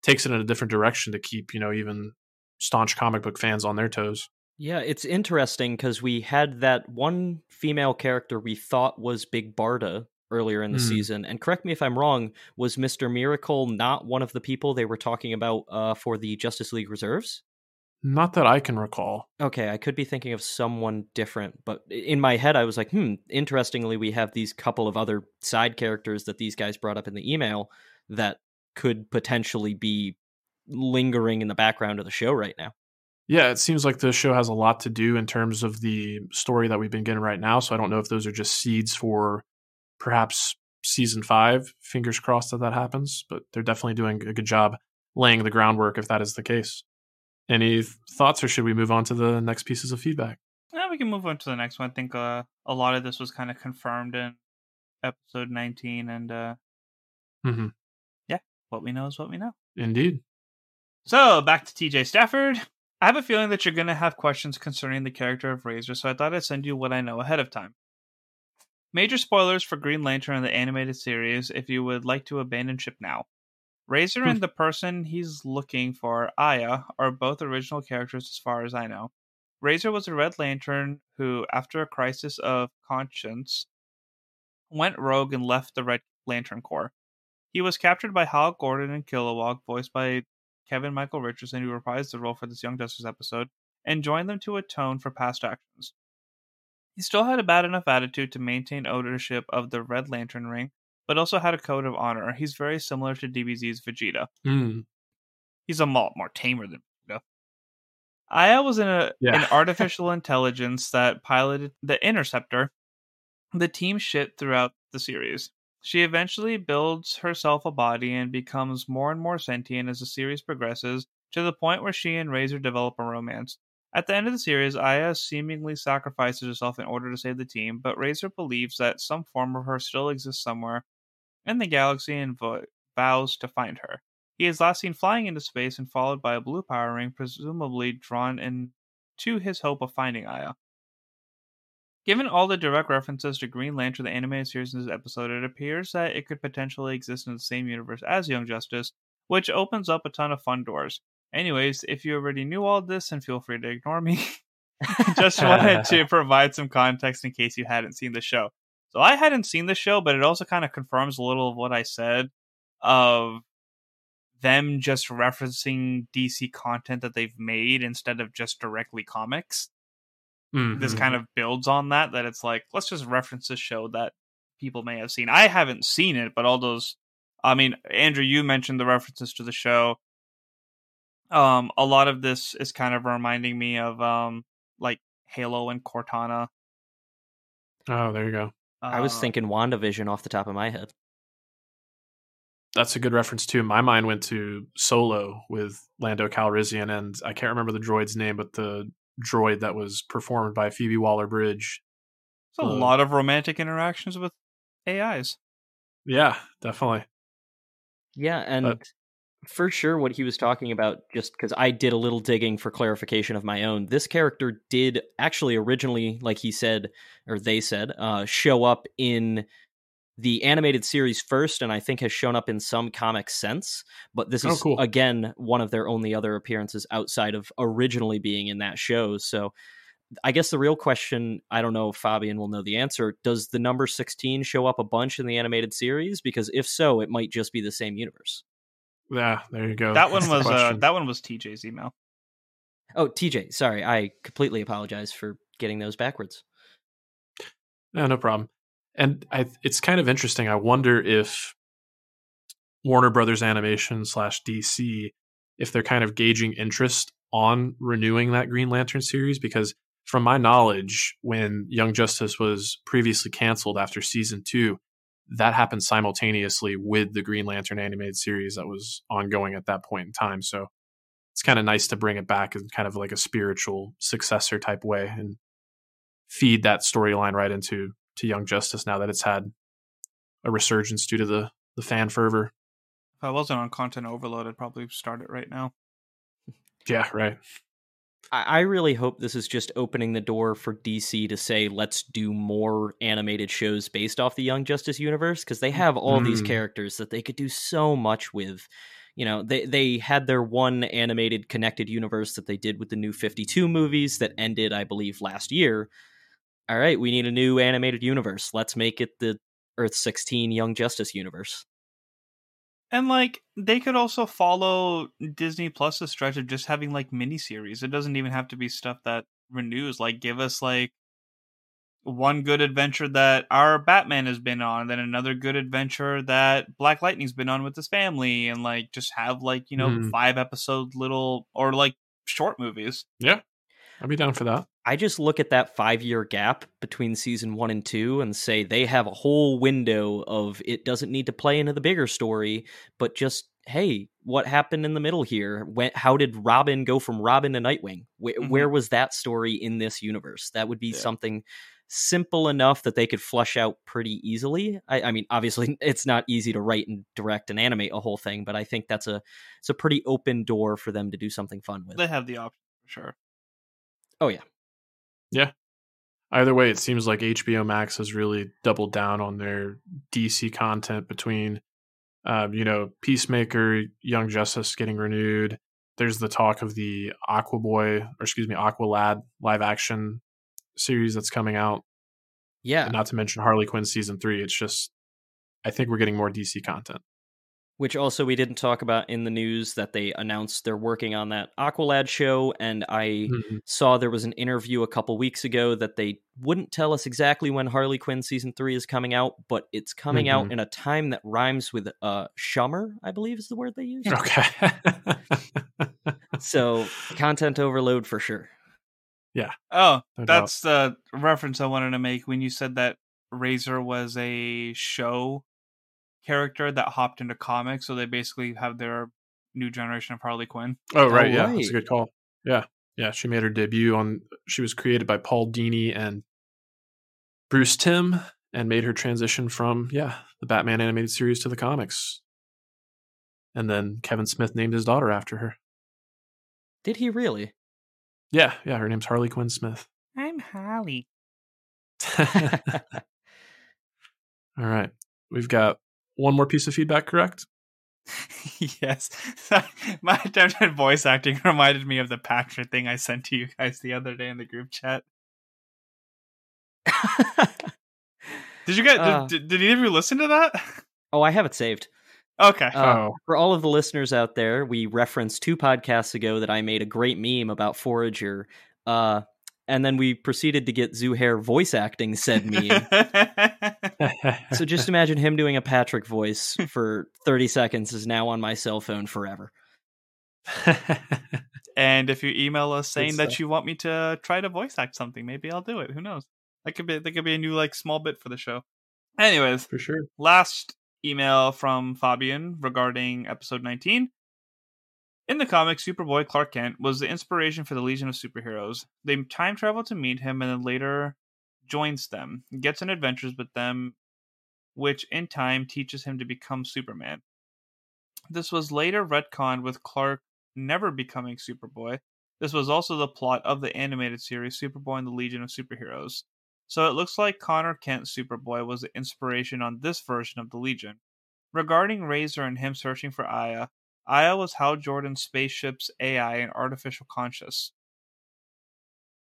takes it in a different direction to keep, you know, even staunch comic book fans on their toes. Yeah, it's interesting because we had that one female character we thought was Big Barda earlier in the mm. season. And correct me if I'm wrong, was Mr. Miracle not one of the people they were talking about uh, for the Justice League Reserves? Not that I can recall. Okay, I could be thinking of someone different, but in my head, I was like, hmm, interestingly, we have these couple of other side characters that these guys brought up in the email that could potentially be lingering in the background of the show right now. Yeah, it seems like the show has a lot to do in terms of the story that we've been getting right now. So I don't know if those are just seeds for perhaps season five. Fingers crossed that that happens, but they're definitely doing a good job laying the groundwork if that is the case. Any thoughts, or should we move on to the next pieces of feedback? Yeah, we can move on to the next one. I think uh, a lot of this was kind of confirmed in episode 19, and uh, mm-hmm. What we know is what we know. Indeed. So back to TJ Stafford. I have a feeling that you're going to have questions concerning the character of Razor, so I thought I'd send you what I know ahead of time. Major spoilers for Green Lantern and the animated series if you would like to abandon ship now. Razor and hmm. the person he's looking for, Aya, are both original characters as far as I know. Razor was a Red Lantern who, after a crisis of conscience, went rogue and left the Red Lantern Corps. He was captured by Hal Jordan and Kilowog, voiced by Kevin Michael Richardson, who reprised the role for this Young Justice episode, and joined them to atone for past actions. He still had a bad enough attitude to maintain ownership of the Red Lantern ring, but also had a code of honor. He's very similar to DBZ's Vegeta. Mm. He's a lot more tamer than Vegeta. Aya was in a, yeah. an artificial intelligence that piloted the Interceptor, the team shit throughout the series. She eventually builds herself a body and becomes more and more sentient as the series progresses, to the point where she and Razor develop a romance. At the end of the series, Aya seemingly sacrifices herself in order to save the team, but Razor believes that some form of her still exists somewhere in the galaxy and vo- vows to find her. He is last seen flying into space and followed by a blue power ring, presumably drawn in to his hope of finding Aya. Given all the direct references to Green Lantern, the animated series in this episode, it appears that it could potentially exist in the same universe as Young Justice, which opens up a ton of fun doors. Anyways, if you already knew all this, then feel free to ignore me. Just wanted to provide some context in case you hadn't seen the show. So I hadn't seen the show, but it also kind of confirms a little of what I said of them just referencing DC content that they've made instead of just directly comics. Mm-hmm. This kind of builds on that, that it's like, let's just reference this show that people may have seen. I haven't seen it, but all those, I mean, Andrew, you mentioned the references to the show. Um, a lot of this is kind of reminding me of, um, like Halo and Cortana. Oh, there you go. I was uh, thinking WandaVision off the top of my head. That's a good reference too. My mind went to Solo with Lando Calrissian, and I can't remember the droid's name, but the droid that was performed by Phoebe Waller Bridge. It's a uh, lot of romantic interactions with AIs. Yeah, definitely. Yeah, and but, for sure what he was talking about just because i did a little digging for clarification of my own this character did actually originally like he said or they said uh, show up in the animated series first and i think has shown up in some comics since but this oh, is cool. again one of their only other appearances outside of originally being in that show so I guess the real question, I don't know if Fabian will know the answer. Does the number 16 show up a bunch in the animated series? Because if so, it might just be the same universe. Yeah, there you go. That one That's the was uh, that one was TJ's email. Oh, TJ, sorry. I completely apologize for getting those backwards. No, no problem. And I, it's kind of interesting. I wonder if Warner Brothers Animation slash DC, if they're kind of gauging interest on renewing that Green Lantern series, because from my knowledge, when Young Justice was previously canceled after season two, that happened simultaneously with the Green Lantern animated series that was ongoing at that point in time. So it's kind of nice to bring it back in kind of like a spiritual successor type way and feed that storyline right into to Young Justice now that it's had a resurgence due to the the fan fervor. If I wasn't on content overload, I'd probably start it right now. Yeah, right. I I really hope this is just opening the door for DC to say, let's do more animated shows based off the Young Justice universe because they have all these Mm. characters that they could do so much with. You know, they they had their one animated connected universe that they did with the new 52 movies that ended, I believe, last year. All right, we need a new animated universe. Let's make it the Earth 16 Young Justice universe. And like they could also follow Disney Plus's stretch of just having like miniseries. It doesn't even have to be stuff that renews. Like give us like one good adventure that our Batman has been on, then another good adventure that Black Lightning's been on with his family, and like just have like, you know, Hmm. five episode little or like short movies. Yeah. I'd be down for that. I just look at that five year gap between season one and two and say they have a whole window of it doesn't need to play into the bigger story, but just hey, what happened in the middle here? When, how did Robin go from Robin to Nightwing? Where, Mhm. where was that story in this universe? That would be Yeah. something simple enough that they could flush out pretty easily. I, I mean, obviously, it's not easy to write and direct and animate a whole thing, but I think that's a it's a pretty open door for them to do something fun with. They have the option for sure. Oh yeah. Either way, it seems like HBO Max has really doubled down on their DC content between, um, you know, Peacemaker, Young Justice getting renewed. There's the talk of the Aquaboy, or excuse me, Aqua Lad live action series that's coming out. Yeah. And not to mention Harley Quinn season three. It's just, I think we're getting more DC content. Which also we didn't talk about in the news that they announced they're working on that Aqualad show and I Mhm. saw there was an interview a couple weeks ago that they wouldn't tell us exactly when Harley Quinn season 3 is coming out but it's coming out Mhm. in a time that rhymes with uh shummer I believe is the word they use Okay. so content overload for sure Yeah. Oh, No doubt. that's the reference I wanted to make when you said that Razor was a show character that hopped into comics, so they basically have their new generation of Harley Quinn. Oh, oh right, Oh, yeah, right. that's a good call. Yeah, yeah, she made her debut on. She was created by Paul Dini and Bruce Timm, and made her transition from yeah the Batman animated series to the comics. And then Kevin Smith named his daughter after her. did he really Yeah, yeah, her name's Harley Quinn Smith. I'm Harley. All right, we've got one more piece of feedback. Correct? yes, my attempt at voice acting reminded me of the Patrick thing I sent to you guys the other day in the group chat. Did you guys? Uh. did, did either of you listen to that? oh I have it saved Okay. Uh, oh, For all of the listeners out there, we referenced two podcasts ago that I made a great meme about Forager. Uh, and then we proceeded to get Zuhair voice acting said meme. so just imagine him doing a Patrick voice for 30 seconds is now on my cell phone forever. and if you email us saying that stuff. you want me to try to voice act something, maybe I'll do it. Who knows? That could be that could be a new like small bit for the show. Anyways, for sure. last email from Fabian regarding episode 19. In the comics, Superboy Clark Kent was the inspiration for the Legion of Superheroes. They time travel to meet him and then later joins them, gets in adventures with them, which in time teaches him to become Superman. This was later retconned with Clark never becoming Superboy. This was also the plot of the animated series Superboy and the Legion of Superheroes. So it looks like Conner Kent Superboy was the inspiration on this version of the Legion. Regarding Razor and him searching for Aya, Aya was Hal Jordan's spaceship's AI and artificial conscious.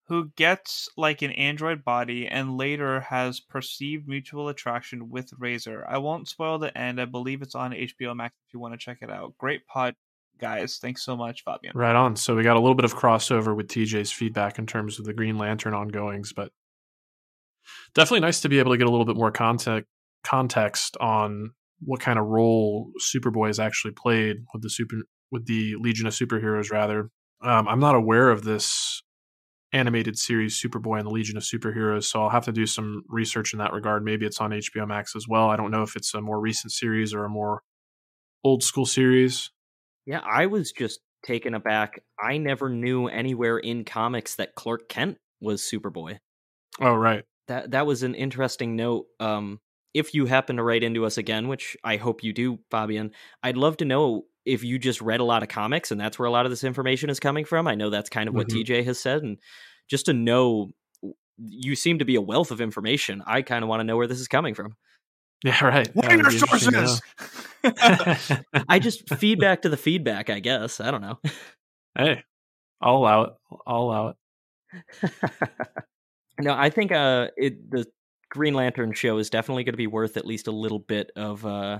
who gets like an android body and later has perceived mutual attraction with Razor. I won't spoil the end. I believe it's on HBO Max if you want to check it out. Great pod, guys. Thanks so much, Fabian. Right on. So we got a little bit of crossover with TJ's feedback in terms of the Green Lantern ongoings, but definitely nice to be able to get a little bit more context context on what kind of role Superboy has actually played with the super with the Legion of Superheroes. Rather, um, I'm not aware of this animated series Superboy and the Legion of Superheroes, so I'll have to do some research in that regard. Maybe it's on HBO Max as well. I don't know if it's a more recent series or a more old school series. Yeah, I was just taken aback. I never knew anywhere in comics that Clark Kent was Superboy. Oh, right. That that was an interesting note. Um, if you happen to write into us again, which I hope you do, Fabian, I'd love to know if you just read a lot of comics and that's where a lot of this information is coming from. I know that's kind of what mm-hmm. TJ has said, and just to know, you seem to be a wealth of information. I kind of want to know where this is coming from. Yeah, right. What are your sources? I just feedback to the feedback, I guess. I don't know. Hey, I'll allow it. I'll allow it. no, I think uh, it, the Green Lantern show is definitely going to be worth at least a little bit of uh,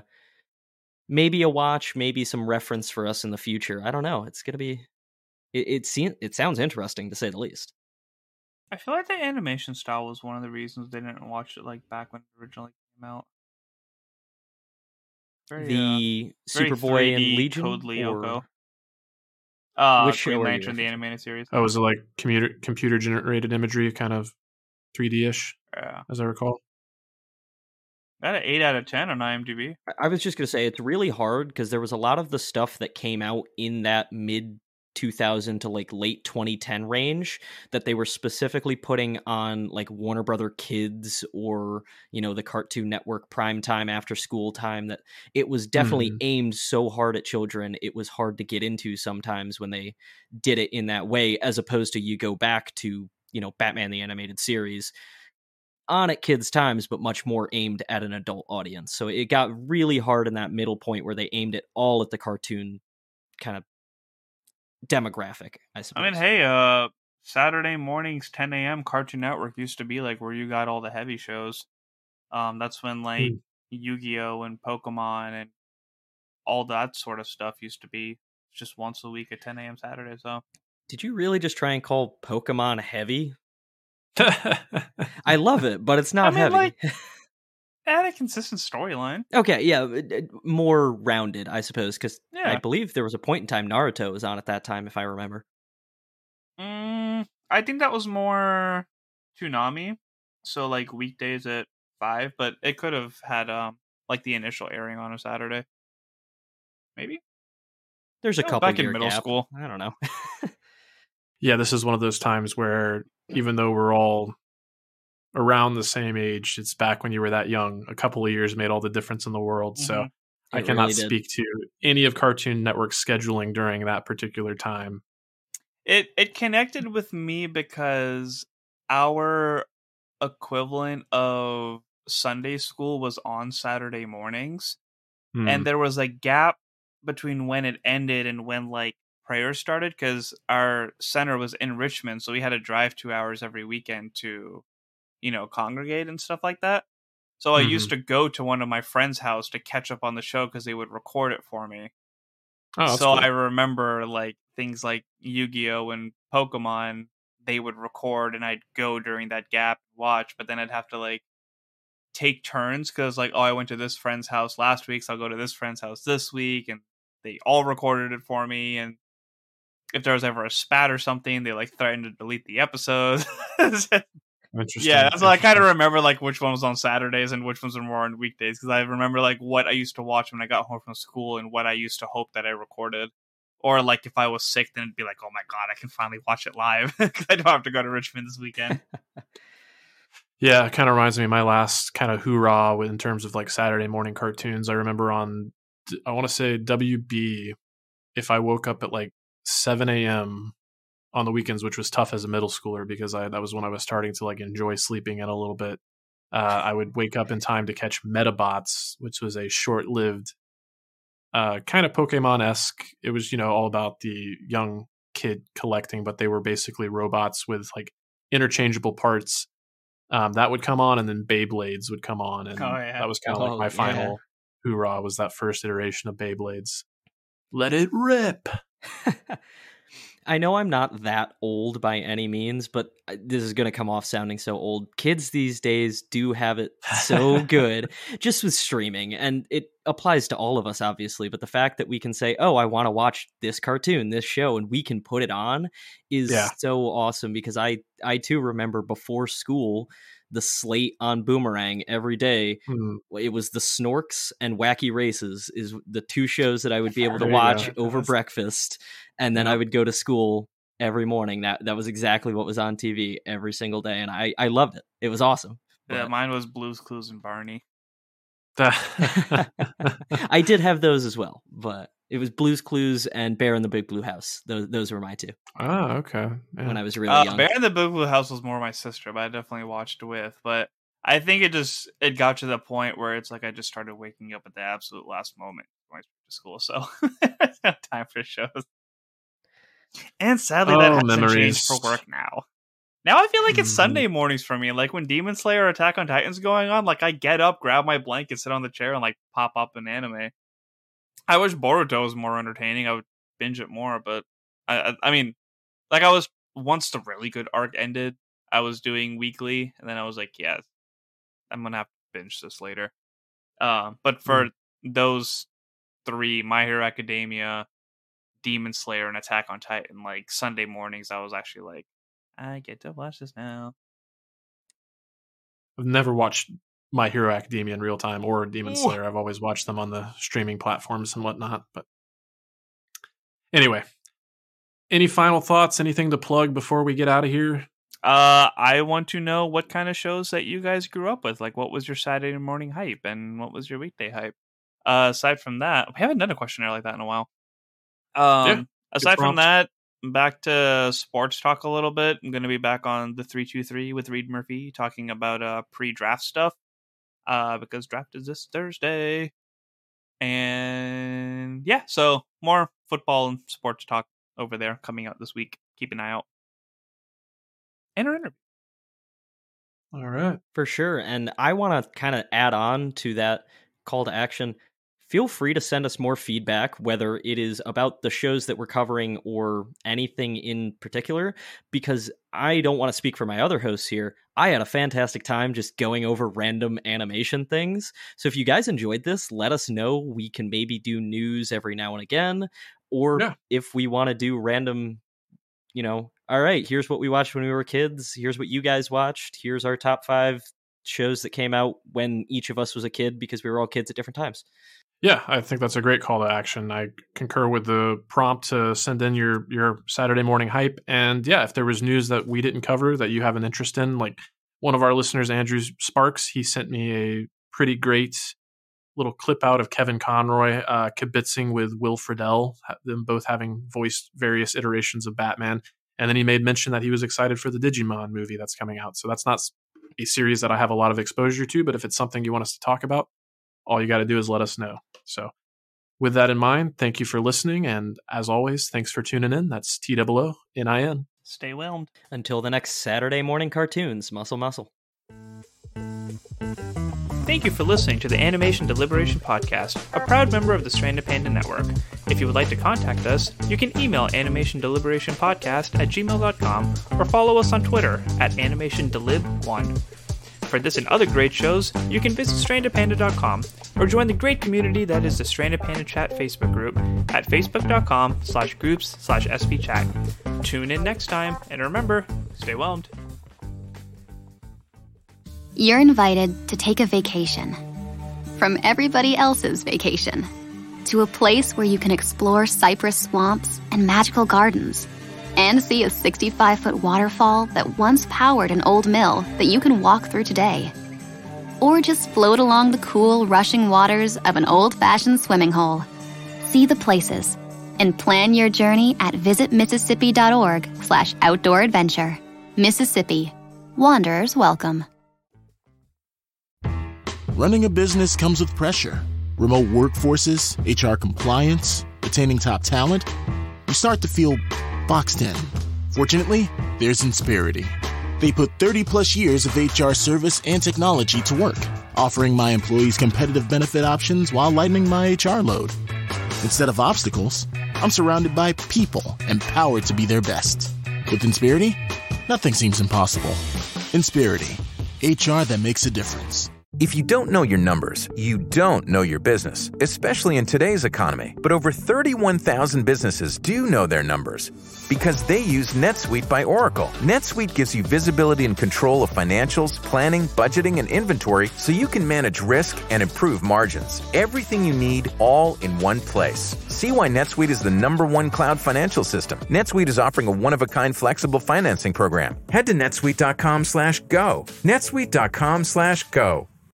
maybe a watch, maybe some reference for us in the future. I don't know. It's going to be. It it, seems, it sounds interesting to say the least. I feel like the animation style was one of the reasons they didn't watch it like back when it originally came out. Very, the uh, Superboy and Legion Code Lyoko. Uh, Which Green Lantern, the animated series. Oh, was it like computer computer generated imagery, kind of 3D ish? Yeah, as I recall. Got an eight out of ten on IMDb. I was just gonna say it's really hard because there was a lot of the stuff that came out in that mid 2000 to like late 2010 range that they were specifically putting on like Warner Brother Kids or you know the Cartoon Network prime time after school time that it was definitely mm. aimed so hard at children it was hard to get into sometimes when they did it in that way as opposed to you go back to you know Batman the animated series on at kids times but much more aimed at an adult audience so it got really hard in that middle point where they aimed it all at the cartoon kind of demographic, I suppose. I mean, hey, uh, Saturday mornings, 10 a.m. Cartoon Network used to be like where you got all the heavy shows. Um, that's when like mm. Yu-Gi-Oh and Pokemon and all that sort of stuff used to be just once a week at 10 a.m. Saturday. So, did you really just try and call Pokemon heavy? I love it, but it's not I mean, heavy. Like, had a consistent storyline. Okay, yeah, more rounded, I suppose, because yeah. I believe there was a point in time Naruto was on at that time, if I remember. Mm, I think that was more Toonami, so like weekdays at five, but it could have had um like the initial airing on a Saturday, maybe. There's a couple back in middle gap. school. I don't know. yeah, this is one of those times where even though we're all around the same age. It's back when you were that young. A couple of years made all the difference in the world. Mm-hmm. So it I cannot really speak to any of Cartoon Network's scheduling during that particular time. It it connected with me because our equivalent of Sunday school was on Saturday mornings. Mm. And there was a gap between when it ended and when like prayer started because our center was in Richmond, so we had to drive two hours every weekend to you know, congregate and stuff like that. So mm-hmm. I used mm-hmm. to go to one of my friends' house to catch up on the show because they would record it for me. Oh, so cool. I remember like things like Yu-Gi-Oh and Pokemon, they would record and I'd go during that gap watch, but then I'd have to like take turns because like oh I went to this friend's house last week, so I'll go to this friend's house this week, and they all recorded it for me. And if there was ever a spat or something, they like threatened to delete the episode. Interesting. Yeah, so I kind of remember like which one was on Saturdays and which ones were more on weekdays because I remember like what I used to watch when I got home from school and what I used to hope that I recorded. Or like if I was sick, then it'd be like, oh my god, I can finally watch it live because I don't have to go to Richmond this weekend. yeah, it kind of reminds me of my last kind of hoorah in terms of like Saturday morning cartoons. I remember on, I want to say WB, if I woke up at like 7 a.m on the weekends, which was tough as a middle schooler because I that was when I was starting to like enjoy sleeping in a little bit. Uh, I would wake up in time to catch Medabots, which was a short-lived, uh, kind of Pokemon-esque. It was you know all about the young kid collecting, but they were basically robots with like interchangeable parts. Um, that would come on, and then Beyblades would come on, and Oh, yeah. that was kind of Oh, like my yeah. final hoorah. Was that first iteration of Beyblades? Let it rip. I know I'm not that old by any means, but uh, this is going to come off sounding so old. Kids these days do have it so good just with streaming, and it applies to all of us, obviously. But the fact that we can say, Oh, I want to watch this cartoon, this show, and we can put it on is Yeah. so awesome because I, I too remember before school. The slate on Boomerang every day Hmm. it was the Snorks and Wacky Races is the two shows that I would be able to watch over Yes. breakfast, and then I would go to school every morning. That that was exactly what was on TV every single day, and I I loved it. It was awesome. Yeah, But- mine was Blues Clues and Barney. I did have those as well, but it was Blue's Clues and Bear in the Big Blue House. Those those were my two oh, okay. Yeah. when I was really Uh, young. Bear in the Big Blue House was more my sister, but I definitely watched with. But I think it just it got to the point where it's like I just started waking up at the absolute last moment going to school, so no time for shows. And sadly, that Oh, hasn't memories. changed for work now. Now I feel like it's Mhm. Sunday mornings for me. Like when Demon Slayer or Attack on Titan's going on, like I get up, grab my blanket, sit on the chair, and like pop up an anime. I wish Boruto was more entertaining. I would binge it more, but I, I, I mean, like I was once the really good arc ended, I was doing weekly, and then I was like, yeah, I'm gonna have to binge this later. Um, but for those three, My Hero Academia, Demon Slayer, and Attack on Titan, like Sunday mornings, I was actually like, I get to watch this now. I've never watched My Hero Academia in real time or Demon Ooh. Slayer. I've always watched them on the streaming platforms and whatnot. But anyway, any final thoughts? Anything to plug before we get out of here? Uh, I want to know what kind of shows that you guys grew up with. Like, what was your Saturday morning hype, and what was your weekday hype? Uh, aside from that, we haven't done a questionnaire like that in a while. Um, Yeah, aside from that, back to sports talk a little bit. I'm going to be back on the three two three with Reed Murphy talking about uh pre-draft stuff. Uh, because draft is this Thursday, and yeah, so more football and sports talk over there coming out this week. Keep an eye out. And our interview. All right. For sure. And I want to kind of add on to that call to action. Feel free to send us more feedback, whether it is about the shows that we're covering or anything in particular, because I don't want to speak for my other hosts here. I had a fantastic time just going over random animation things. So if you guys enjoyed this, let us know. We can maybe do news every now and again. Or Yeah. if we want to do random, you know, all right, here's what we watched when we were kids. Here's what you guys watched. Here's our top five shows that came out when each of us was a kid because we were all kids at different times. Yeah, I think that's a great call to action. I concur with the prompt to send in your your Saturday morning hype. And yeah, if there was news that we didn't cover that you have an interest in, like one of our listeners, Andrew Sparks, he sent me a pretty great little clip out of Kevin Conroy uh, kibitzing with Will Friedle, them both having voiced various iterations of Batman. And then he made mention that he was excited for the Digimon movie that's coming out. So that's not a series that I have a lot of exposure to, but if it's something you want us to talk about, all you got to do is let us know. So, with that in mind, thank you for listening. And as always, thanks for tuning in. That's T W O N I N. Stay whelmed. Until the next Saturday morning cartoons, muscle muscle. Thank you for listening to the Animation Deliberation Podcast, a proud member of the Stranded Panda Network. If you would like to contact us, you can email animationdeliberationpodcast at gmail.com or follow us on Twitter at animationdelib1. For this and other great shows, you can visit strandedpanda.com or join the great community that is the Stranded Panda Chat Facebook group at facebook.com slash groups slash svchat. Tune in next time, and remember, stay whelmed. You're invited to take a vacation from everybody else's vacation to a place where you can explore cypress swamps and magical gardens and see a 65 foot waterfall that once powered an old mill that you can walk through today. Or just float along the cool, rushing waters of an old fashioned swimming hole. See the places and plan your journey at visitmississippi.org slash outdoor adventure. Mississippi. Wanderers welcome. Running a business comes with pressure remote workforces, HR compliance, retaining top talent. You start to feel boxed in. Fortunately, there's Insperity They put 30 plus years of HR service and technology to work, offering my employees competitive benefit options while lightening my HR load. Instead of obstacles, I'm surrounded by people empowered to be their best. With Insperity, nothing seems impossible. Insperity, HR that makes a difference. If you don't know your numbers, you don't know your business, especially in today's economy. But over 31,000 businesses do know their numbers because they use NetSuite by Oracle. NetSuite gives you visibility and control of financials, planning, budgeting, and inventory so you can manage risk and improve margins. Everything you need all in one place. See why NetSuite is the number one cloud financial system. NetSuite is offering a one-of-a-kind flexible financing program. Head to netsuite.com slash